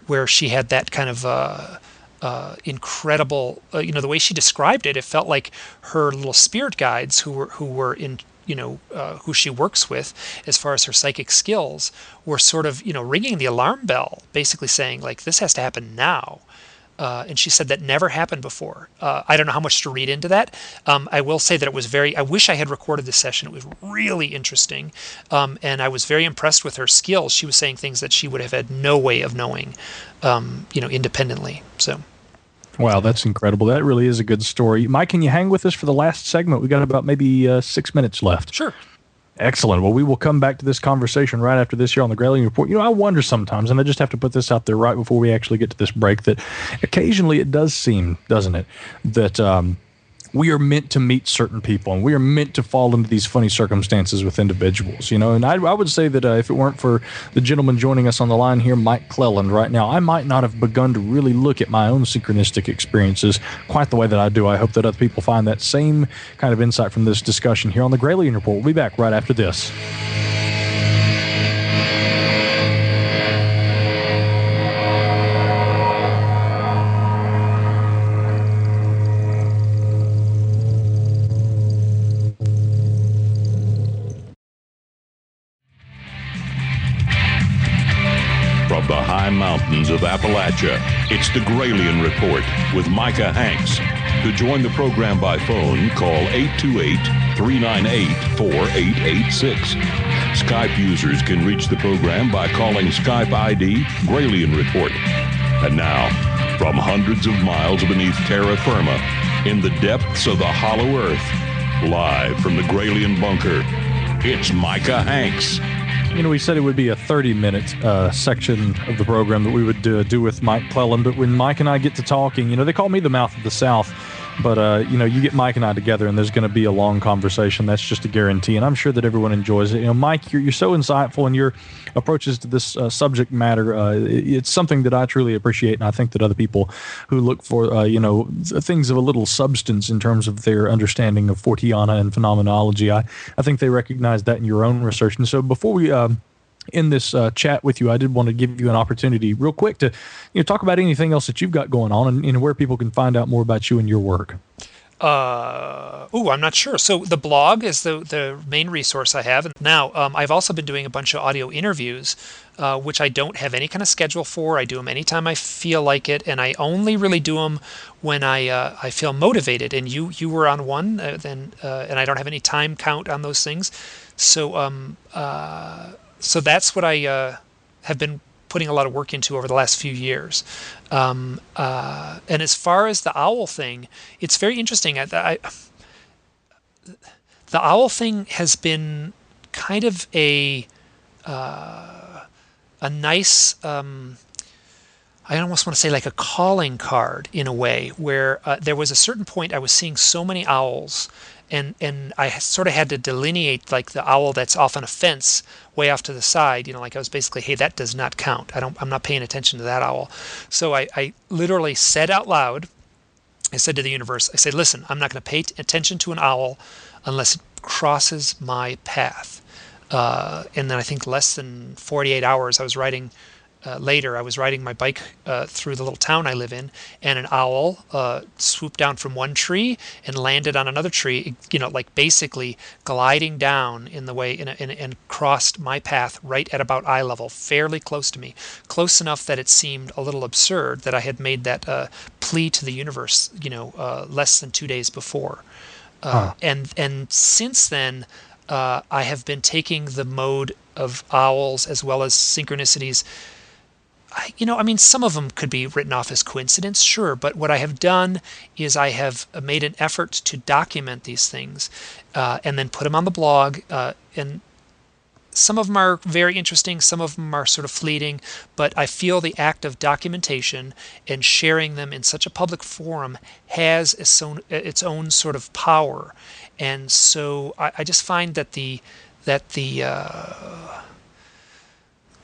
where she had that kind of uh, uh, incredible, uh, you know, the way she described it, it felt like her little spirit guides who were who were in, you know, uh, who she works with, as far as her psychic skills, were sort of, you know, ringing the alarm bell, basically saying like this has to happen now. Uh, and she said that never happened before. Uh, I don't know how much to read into that. Um, I will say that it was very. I wish I had recorded this session. It was really interesting, um, and I was very impressed with her skills. She was saying things that she would have had no way of knowing, um, you know, independently. So. Wow, that's incredible. That really is a good story. Mike, can you hang with us for the last segment? We got about maybe uh, six minutes left. Sure. Excellent. Well, we will come back to this conversation right after this here on the Gralien Report. You know, I wonder sometimes, and I just have to put this out there right before we actually get to this break, that occasionally it does seem, doesn't it, that um, we are meant to meet certain people and we are meant to fall into these funny circumstances with individuals, you know. And I, I would say that uh, if it weren't for the gentleman joining us on the line here, Mike Clelland, right now, I might not have begun to really look at my own synchronistic experiences quite the way that I do. I hope that other people find that same kind of insight from this discussion here on the Gralien Report. We'll be back right after this. The high mountains of Appalachia, it's the Gralien Report with Micah Hanks. To join the program by phone, call 828 398 4886. Skype users can reach the program by calling Skype ID Gralien Report. And now, from hundreds of miles beneath terra firma, in the depths of the hollow earth, live from the Gralien bunker, it's Micah Hanks. You know, we said it would be a 30 minute uh, section of the program that we would uh, do with Mike Clelland. But when Mike and I get to talking, you know, they call me the mouth of the South. But, uh, you know, you get Mike and I together and there's going to be a long conversation. That's just a guarantee. And I'm sure that everyone enjoys it. You know, Mike, you're, you're so insightful and your approaches to this uh, subject matter. Uh, it- it's something that I truly appreciate. And I think that other people who look for, uh, you know, things of a little substance in terms of their understanding of Forteana and phenomenology, I, I think they recognize that in your own research. And so before we. Um, in this uh, chat with you, I did want to give you an opportunity, real quick, to you know talk about anything else that you've got going on and, and where people can find out more about you and your work. Uh, oh, I'm not sure. So the blog is the the main resource I have. Now, um, I've also been doing a bunch of audio interviews, uh, which I don't have any kind of schedule for. I do them anytime I feel like it, and I only really do them when I uh, I feel motivated. And you you were on one, uh, then, uh, and I don't have any time count on those things. So um uh, so that's what I uh, have been putting a lot of work into over the last few years. Um, uh, and as far as the owl thing, it's very interesting. I, I, the owl thing has been kind of a uh, a nice. Um, I almost want to say like a calling card in a way, where uh, there was a certain point I was seeing so many owls and and I sort of had to delineate like the owl that's off on a fence way off to the side you know like I was basically hey that does not count. I don't I'm not paying attention to that owl. So I, I literally said out loud I said to the universe I said listen I'm not going to pay attention to an owl unless it crosses my path. Uh, and then I think less than 48 hours I was writing uh, later, I was riding my bike uh, through the little town I live in, and an owl uh, swooped down from one tree and landed on another tree. You know, like basically gliding down in the way, in a, in, and crossed my path right at about eye level, fairly close to me, close enough that it seemed a little absurd that I had made that uh, plea to the universe. You know, uh, less than two days before, uh, huh. and and since then. I have been taking the mode of owls as well as synchronicities I, you know, I mean, some of them could be written off as coincidence, sure, but what I have done is I have made an effort to document these things uh, and then put them on the blog. Uh, and some of them are very interesting, some of them are sort of fleeting, but I feel the act of documentation and sharing them in such a public forum has its own, its own sort of power. And so I, I just find that the that the uh,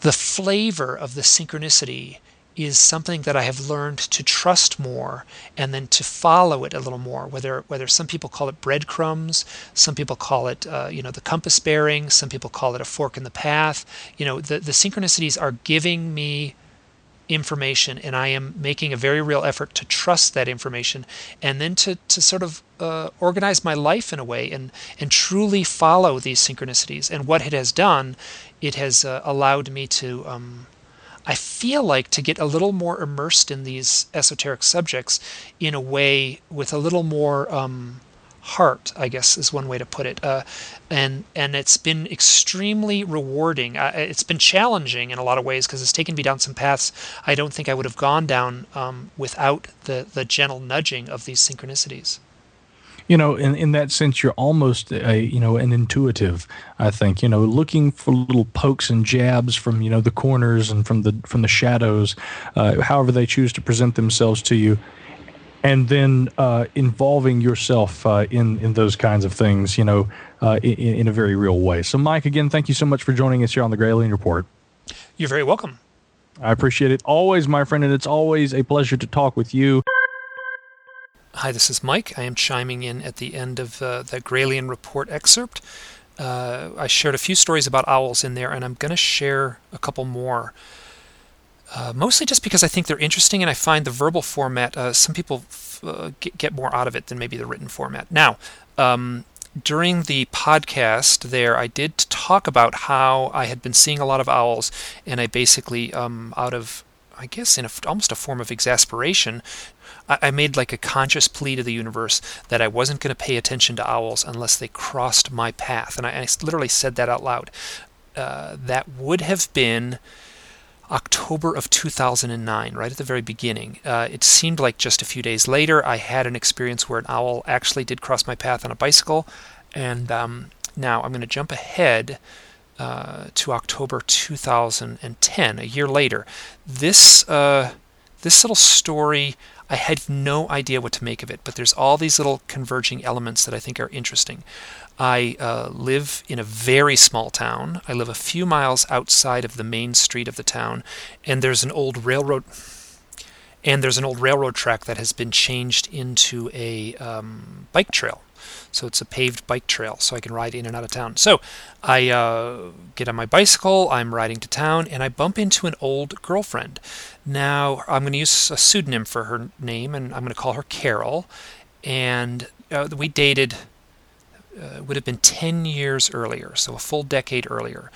the flavor of the synchronicity is something that I have learned to trust more and then to follow it a little more. Whether whether some people call it breadcrumbs, some people call it uh, you know the compass bearing, some people call it a fork in the path. You know the the synchronicities are giving me information and I am making a very real effort to trust that information and then to, to sort of uh, organize my life in a way and, and truly follow these synchronicities. And what it has done, it has uh, allowed me to, um, I feel like, to get a little more immersed in these esoteric subjects in a way with a little more. Um, heart, I guess is one way to put it. Uh, and and it's been extremely rewarding. Uh, it's been challenging in a lot of ways because it's taken me down some paths I don't think I would have gone down um, without the the gentle nudging of these synchronicities. You know, in, in that sense, you're almost a you know an intuitive. I think you know looking for little pokes and jabs from you know the corners and from the from the shadows, uh, however they choose to present themselves to you and then uh, involving yourself uh, in in those kinds of things, you know, uh, in, in, a very real way. So, Mike, again, thank you so much for joining us here on the Gralien Report. You're very welcome. I appreciate it always, my friend, and it's always a pleasure to talk with you. Hi, this is Mike. I am chiming in at the end of uh, the Gralien Report excerpt. Uh, I shared a few stories about owls in there, and I'm going to share a couple more. Uh, mostly just because I think they're interesting, and I find the verbal format. Uh, some people f- uh, get, get, more out of it than maybe the written format. Now, um, during the podcast, there I did talk about how I had been seeing a lot of owls, and I basically, um, out of I guess in a, almost a form of exasperation, I, I made like a conscious plea to the universe that I wasn't going to pay attention to owls unless they crossed my path, and I, I literally said that out loud. Uh, that would have been October of 2009, right at the very beginning. Uh, it seemed like just a few days later, I had an experience where an owl actually did cross my path on a bicycle. And um, now I'm going to jump ahead uh, to October 2010, a year later. This uh, this little story, I had no idea what to make of it, but there's all these little converging elements that I think are interesting. I uh, live in a very small town. I live a few miles outside of the main street of the town, and there's an old railroad. and there's an old railroad track that has been changed into a um, bike trail. So it's a paved bike trail, so I can ride in and out of town. So I uh, get on my bicycle, I'm riding to town, and I bump into an old girlfriend. Now I'm going to use a pseudonym for her name, and I'm going to call her Carol. And uh, we dated uh, would have been 10 years earlier, so a full decade earlier.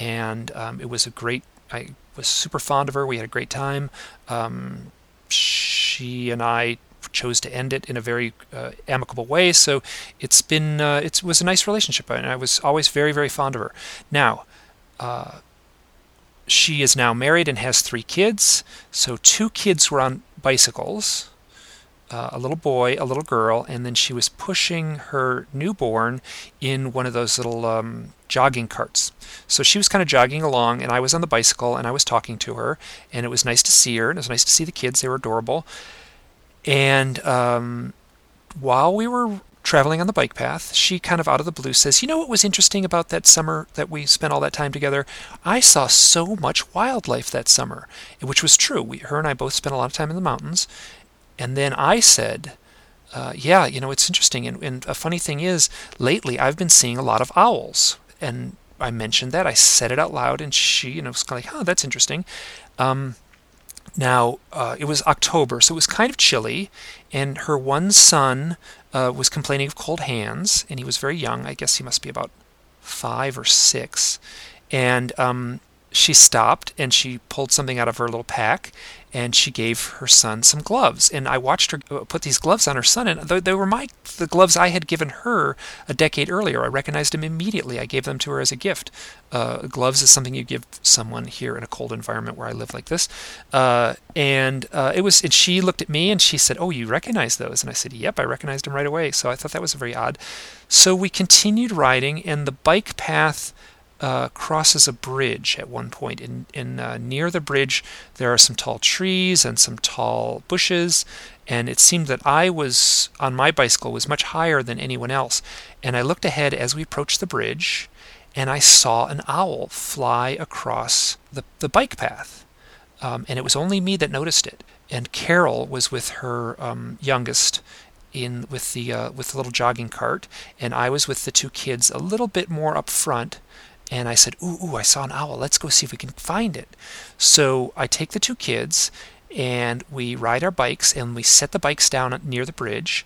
And um, it was a great, I was super fond of her. We had a great time. Um, she and I chose to end it in a very uh, amicable way. So it's been, uh, it was a nice relationship, and I was always very, very fond of her. Now, uh, she is now married and has three kids. So two kids were on bicycles uh, a little boy, a little girl, and then she was pushing her newborn in one of those little um, jogging carts. So she was kind of jogging along, and I was on the bicycle, and I was talking to her, and it was nice to see her, and it was nice to see the kids. They were adorable. And um, while we were traveling on the bike path, she kind of out of the blue says, You know what was interesting about that summer that we spent all that time together? I saw so much wildlife that summer, which was true. We, her and I both spent a lot of time in the mountains, and then I said, uh, yeah, you know, it's interesting. And, and a funny thing is, lately I've been seeing a lot of owls. And I mentioned that. I said it out loud, and she, you know, was kind of like, oh, that's interesting. Um, now, uh, it was October, so it was kind of chilly, and her one son uh, was complaining of cold hands, and he was very young. I guess he must be about five or six. And um, she stopped and she pulled something out of her little pack and she gave her son some gloves. And i watched her uh, put these gloves on her son and they were my the gloves i had given her a decade earlier i recognized them immediately. I gave them to her as a gift. Uh, gloves is something you give someone here in a cold environment where i live like this. Uh, and uh, it was and she looked at me and she said oh you recognize those? And i said yep i recognized them right away. So i thought that was very odd. So we continued riding and the bike path uh, crosses a bridge at one point. In, in uh, near the bridge, there are some tall trees and some tall bushes, and it seemed that I was on my bicycle was much higher than anyone else. And I looked ahead as we approached the bridge, and I saw an owl fly across the, the bike path. Um, and it was only me that noticed it. And Carol was with her um, youngest, in with the uh, with the little jogging cart, and I was with the two kids a little bit more up front, and I said, ooh, ooh, I saw an owl. Let's go see if we can find it. So I take the two kids and we ride our bikes and we set the bikes down near the bridge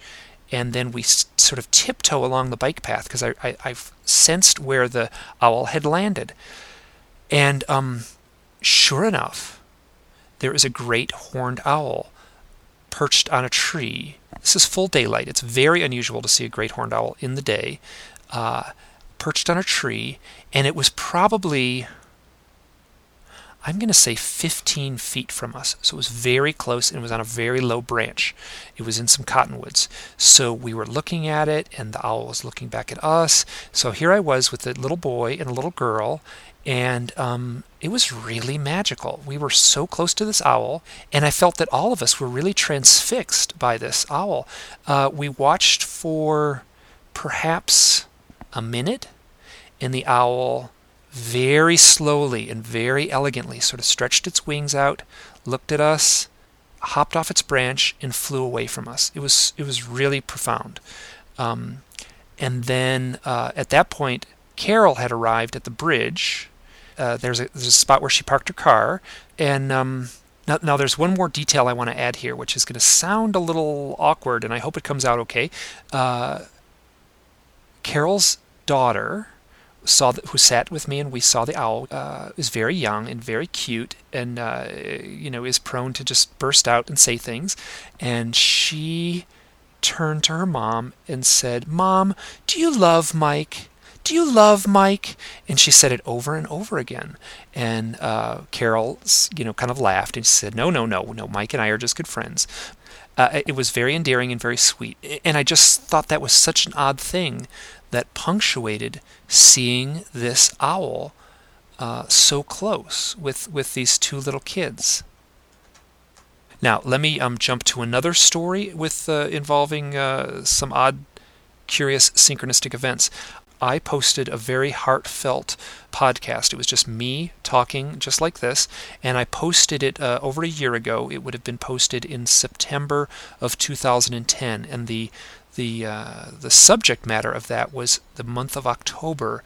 and then we sort of tiptoe along the bike path because I, I, have sensed where the owl had landed. And um, sure enough, there is a great horned owl perched on a tree. This is full daylight. It's very unusual to see a great horned owl in the day. Uh, perched on a tree, and it was probably, I'm going to say 15 feet from us. So it was very close and it was on a very low branch. It was in some cottonwoods. So we were looking at it, and the owl was looking back at us. So here I was with a little boy and a little girl, and um, it was really magical. We were so close to this owl, and I felt that all of us were really transfixed by this owl. Uh, we watched for perhaps a minute, and the owl very slowly and very elegantly sort of stretched its wings out, looked at us, hopped off its branch, and flew away from us. It was it was really profound. Um, and then uh, at that point, Carol had arrived at the bridge. Uh, there's, a, there's a spot where she parked her car, and um, now, now there's one more detail I want to add here, which is going to sound a little awkward, and I hope it comes out okay. Uh, Carol's daughter saw the, who sat with me and we saw the owl uh, is very young and very cute and uh, you know is prone to just burst out and say things and she turned to her mom and said mom do you love mike do you love Mike? And she said it over and over again. And uh, Carol, you know, kind of laughed and she said, No, no, no, no. Mike and I are just good friends. Uh, it was very endearing and very sweet. And I just thought that was such an odd thing that punctuated seeing this owl uh, so close with, with these two little kids. Now, let me um, jump to another story with uh, involving uh, some odd, curious synchronistic events. I posted a very heartfelt podcast. It was just me talking just like this, and I posted it uh, over a year ago. It would have been posted in September of 2010, and the the uh, the subject matter of that was the month of October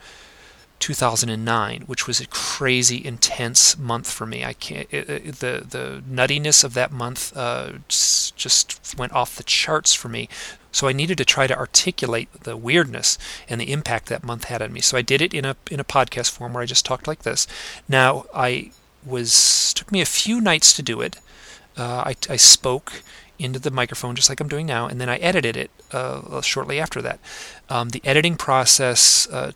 2009, which was a crazy intense month for me. I can't it, it, the the nuttiness of that month uh, just went off the charts for me. So I needed to try to articulate the weirdness and the impact that month had on me. So I did it in a in a podcast form where I just talked like this. Now I was took me a few nights to do it. Uh, I, I spoke into the microphone just like I'm doing now, and then I edited it uh, shortly after that. Um, the editing process uh,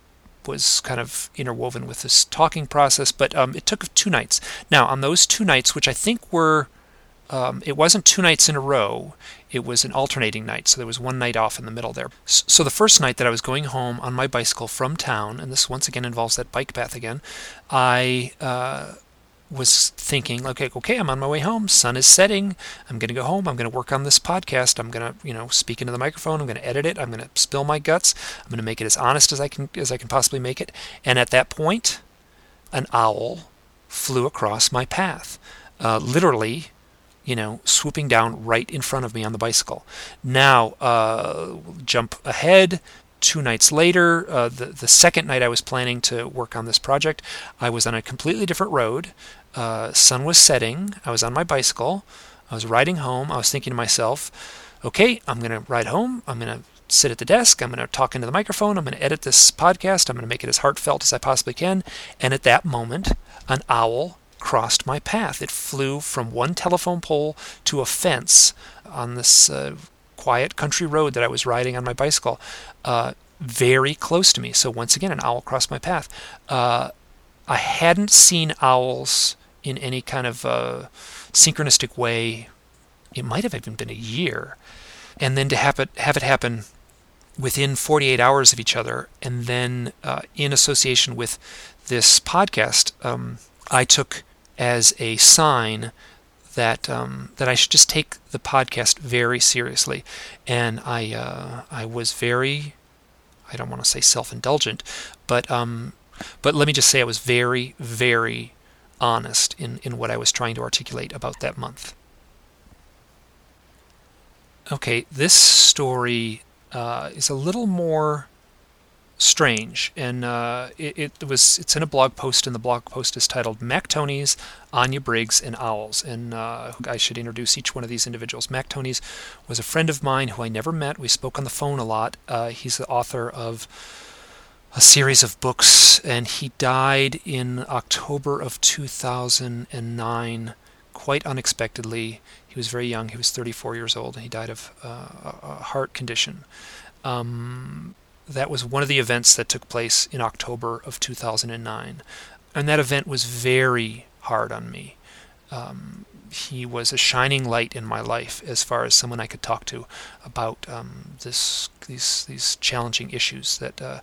was kind of interwoven with this talking process, but um, it took two nights. Now, on those two nights, which I think were, um, it wasn't two nights in a row, it was an alternating night, so there was one night off in the middle there. So the first night that I was going home on my bicycle from town, and this once again involves that bike path again, I uh, was thinking, okay, okay, I'm on my way home. Sun is setting. I'm going to go home. I'm going to work on this podcast. I'm going to, you know, speak into the microphone. I'm going to edit it. I'm going to spill my guts. I'm going to make it as honest as I can as I can possibly make it. And at that point, an owl flew across my path, uh, literally, you know, swooping down right in front of me on the bicycle. Now, uh, jump ahead two nights later, uh, the, the second night I was planning to work on this project, I was on a completely different road. Uh, sun was setting. I was on my bicycle. I was riding home. I was thinking to myself, okay, I'm going to ride home. I'm going to sit at the desk. I'm going to talk into the microphone. I'm going to edit this podcast. I'm going to make it as heartfelt as I possibly can. And at that moment, an owl crossed my path. It flew from one telephone pole to a fence on this uh, quiet country road that I was riding on my bicycle, uh, very close to me. So once again, an owl crossed my path. Uh, I hadn't seen owls in any kind of uh, synchronistic way. It might have even been a year, and then to have it have it happen within 48 hours of each other, and then uh, in association with this podcast, um, I took as a sign that um, that I should just take the podcast very seriously, and I uh, I was very I don't want to say self-indulgent, but um, but let me just say I was very very honest in in what I was trying to articulate about that month. Okay, this story uh, is a little more strange, and uh, it, it, was it's in a blog post, and the blog post is titled "Mac Tonnies, Anya Briggs, and Owls." And uh, I should introduce each one of these individuals. Mac Tonnies was a friend of mine who I never met. We spoke on the phone a lot. Uh, he's the author of a series of books, and he died in October of 2009, quite unexpectedly. He was very young. He was 34 years old, and he died of uh, a heart condition. Um, that was one of the events that took place in October of 2009. And that event was very hard on me. Um, he was a shining light in my life as far as someone I could talk to about um, this these these challenging issues that uh,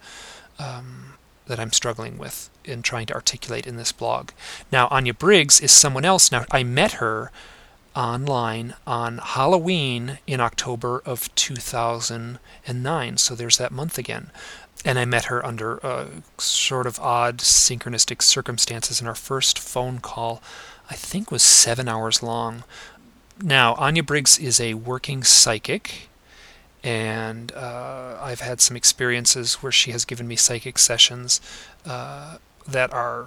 um, that I'm struggling with in trying to articulate in this blog. Now Anya Briggs is someone else. Now I met her online on Halloween in October of 2009. So there's that month again. And I met her under uh, sort of odd synchronistic circumstances. And our first phone call, I think, was seven hours long. Now, Anya Briggs is a working psychic. And uh, I've had some experiences where she has given me psychic sessions uh, that are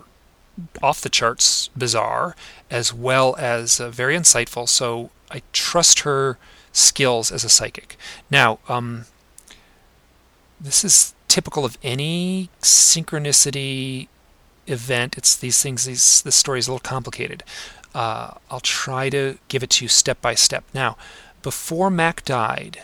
off the charts bizarre as well as uh, very insightful. So I trust her skills as a psychic. Now, um, this is typical of any synchronicity event. It's these things. These the story is a little complicated. Uh, I'll try to give it to you step by step. Now, before Mac died,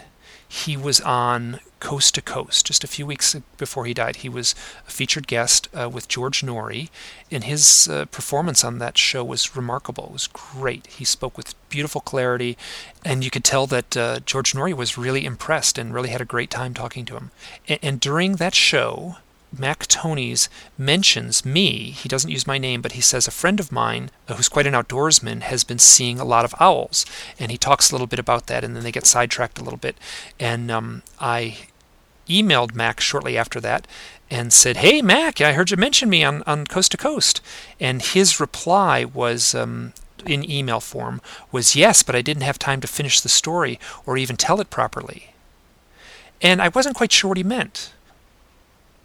he was on Coast to Coast. Just a few weeks before he died, he was a featured guest uh, with George Noory, and his uh, performance on that show was remarkable. It was great. He spoke with beautiful clarity, and you could tell that uh, George Noory was really impressed and really had a great time talking to him. And, and during that show, Mac Tonnies mentions me. He doesn't use my name, but he says a friend of mine uh, who's quite an outdoorsman has been seeing a lot of owls. And he talks a little bit about that, and then they get sidetracked a little bit. And um, I emailed Mac shortly after that and said, "Hey Mac, I heard you mention me on, on Coast to Coast," and his reply was um, in email form was yes, but I didn't have time to finish the story or even tell it properly. And I wasn't quite sure what he meant.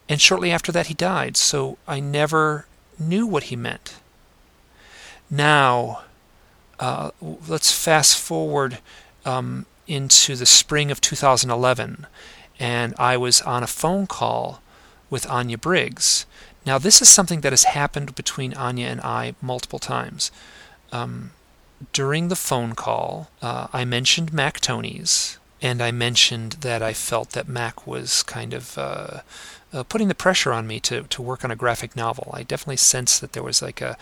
And shortly after that, he died, so I never knew what he meant. Now, uh, let's fast forward um, into the spring of 2011, and I was on a phone call with Anya Briggs. Now, this is something that has happened between Anya and I multiple times. Um, during the phone call, uh, I mentioned Mac Tonnies, and I mentioned that I felt that Mac was kind of uh, uh, putting the pressure on me to, to work on a graphic novel. I definitely sensed that there was like a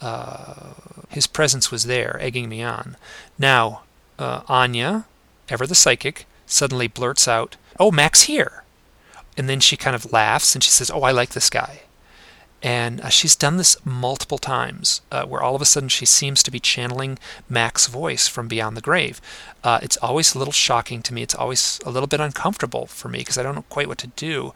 uh, his presence was there, egging me on. Now, uh, Anya, ever the psychic, suddenly blurts out, "Oh, Mac's here," and then she kind of laughs and she says, "Oh, I like this guy." And uh, she's done this multiple times, uh, where all of a sudden she seems to be channeling Mac's voice from beyond the grave. Uh, it's always a little shocking to me. It's always a little bit uncomfortable for me because I don't know quite what to do.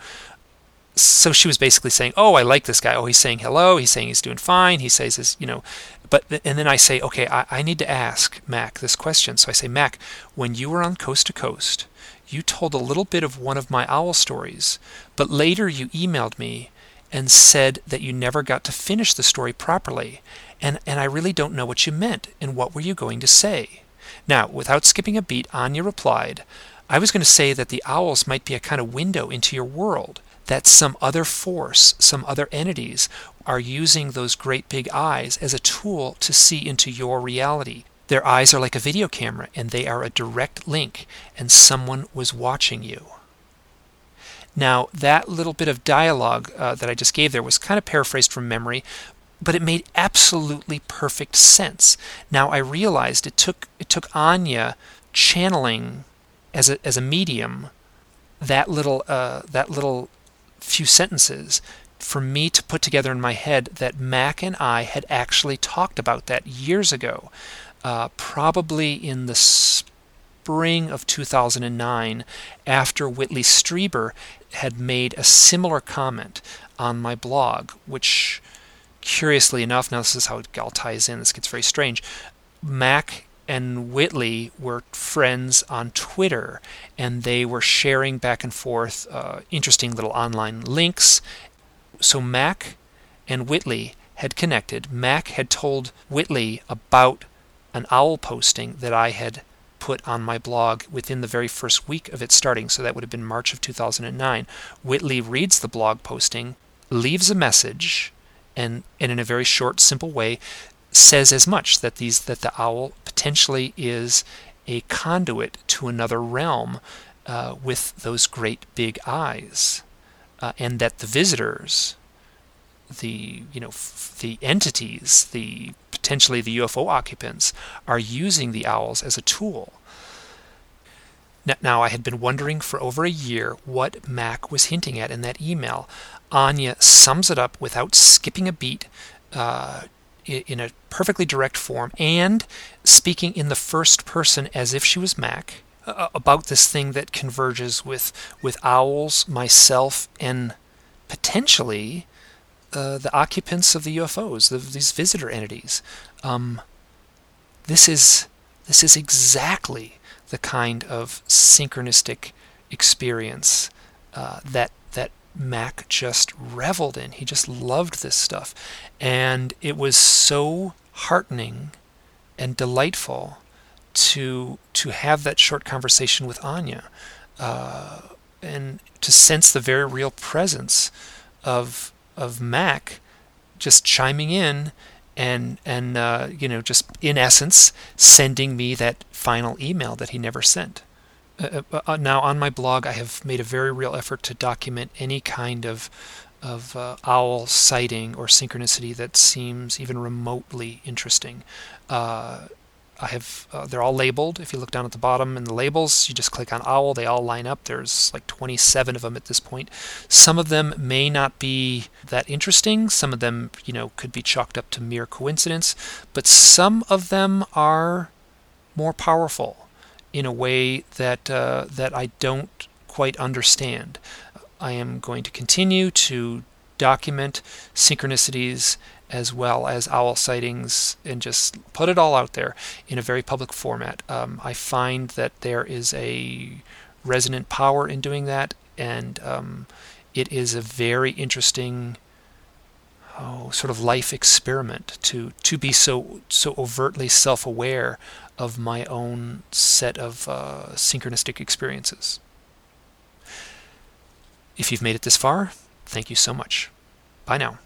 So she was basically saying, "Oh, I like this guy. Oh, he's saying hello. He's saying he's doing fine. He says this, you know." But th- and then I say, "Okay, I, I need to ask Mac this question." So I say, "Mac, when you were on Coast to Coast, you told a little bit of one of my owl stories, but later you emailed me." and said that you never got to finish the story properly. And, and I really don't know what you meant, and what were you going to say? Now, without skipping a beat, Anya replied, I was going to say that the owls might be a kind of window into your world, that some other force, some other entities are using those great big eyes as a tool to see into your reality. Their eyes are like a video camera, and they are a direct link, and someone was watching you. Now, that little bit of dialogue uh, that I just gave there was kind of paraphrased from memory, but it made absolutely perfect sense. Now I realized it took it took Anya channeling as a as a medium that little uh, that little few sentences for me to put together in my head that Mac and I had actually talked about that years ago, uh, probably in the spring of 2009, after Whitley Strieber had made a similar comment on my blog, which, curiously enough, now this is how it all ties in, this gets very strange. Mac and Whitley were friends on Twitter, and they were sharing back and forth uh, interesting little online links. So Mac and Whitley had connected. Mac had told Whitley about an owl posting that I had put on my blog within the very first week of it starting, so that would have been March of 2009. Whitley reads the blog posting, leaves a message, and, and in a very short, simple way, says as much that these that the owl potentially is a conduit to another realm uh, with those great big eyes, uh, and that the visitors, the you know f- the entities, the potentially the UFO occupants, are using the owls as a tool. Now, I had been wondering for over a year what Mac was hinting at in that email. Anya sums it up without skipping a beat uh, in a perfectly direct form and speaking in the first person as if she was Mac about this thing that converges with, with owls, myself, and potentially uh, the occupants of the UFOs, the, these visitor entities. Um, this is this is exactly the kind of synchronistic experience uh, that Mac just reveled in. He just loved this stuff, and it was so heartening and delightful to to have that short conversation with Anya, uh, and to sense the very real presence of of Mac just chiming in and and uh, you know just in essence sending me that final email that he never sent. Uh, uh, uh, now on my blog, I have made a very real effort to document any kind of of uh, owl sighting or synchronicity that seems even remotely interesting. Uh, I have uh, they're all labeled. If you look down at the bottom in the labels, you just click on owl. They all line up. There's like 27 of them at this point. Some of them may not be that interesting. Some of them, you know, could be chalked up to mere coincidence. But some of them are more powerful in a way that uh, that I don't quite understand. I am going to continue to document synchronicities as well as owl sightings and just put it all out there in a very public format. Um, I find that there is a resonant power in doing that, and um, it is a very interesting oh, sort of life experiment to to be so so overtly self-aware of my own set of uh, synchronistic experiences. If you've made it this far, thank you so much. Bye now.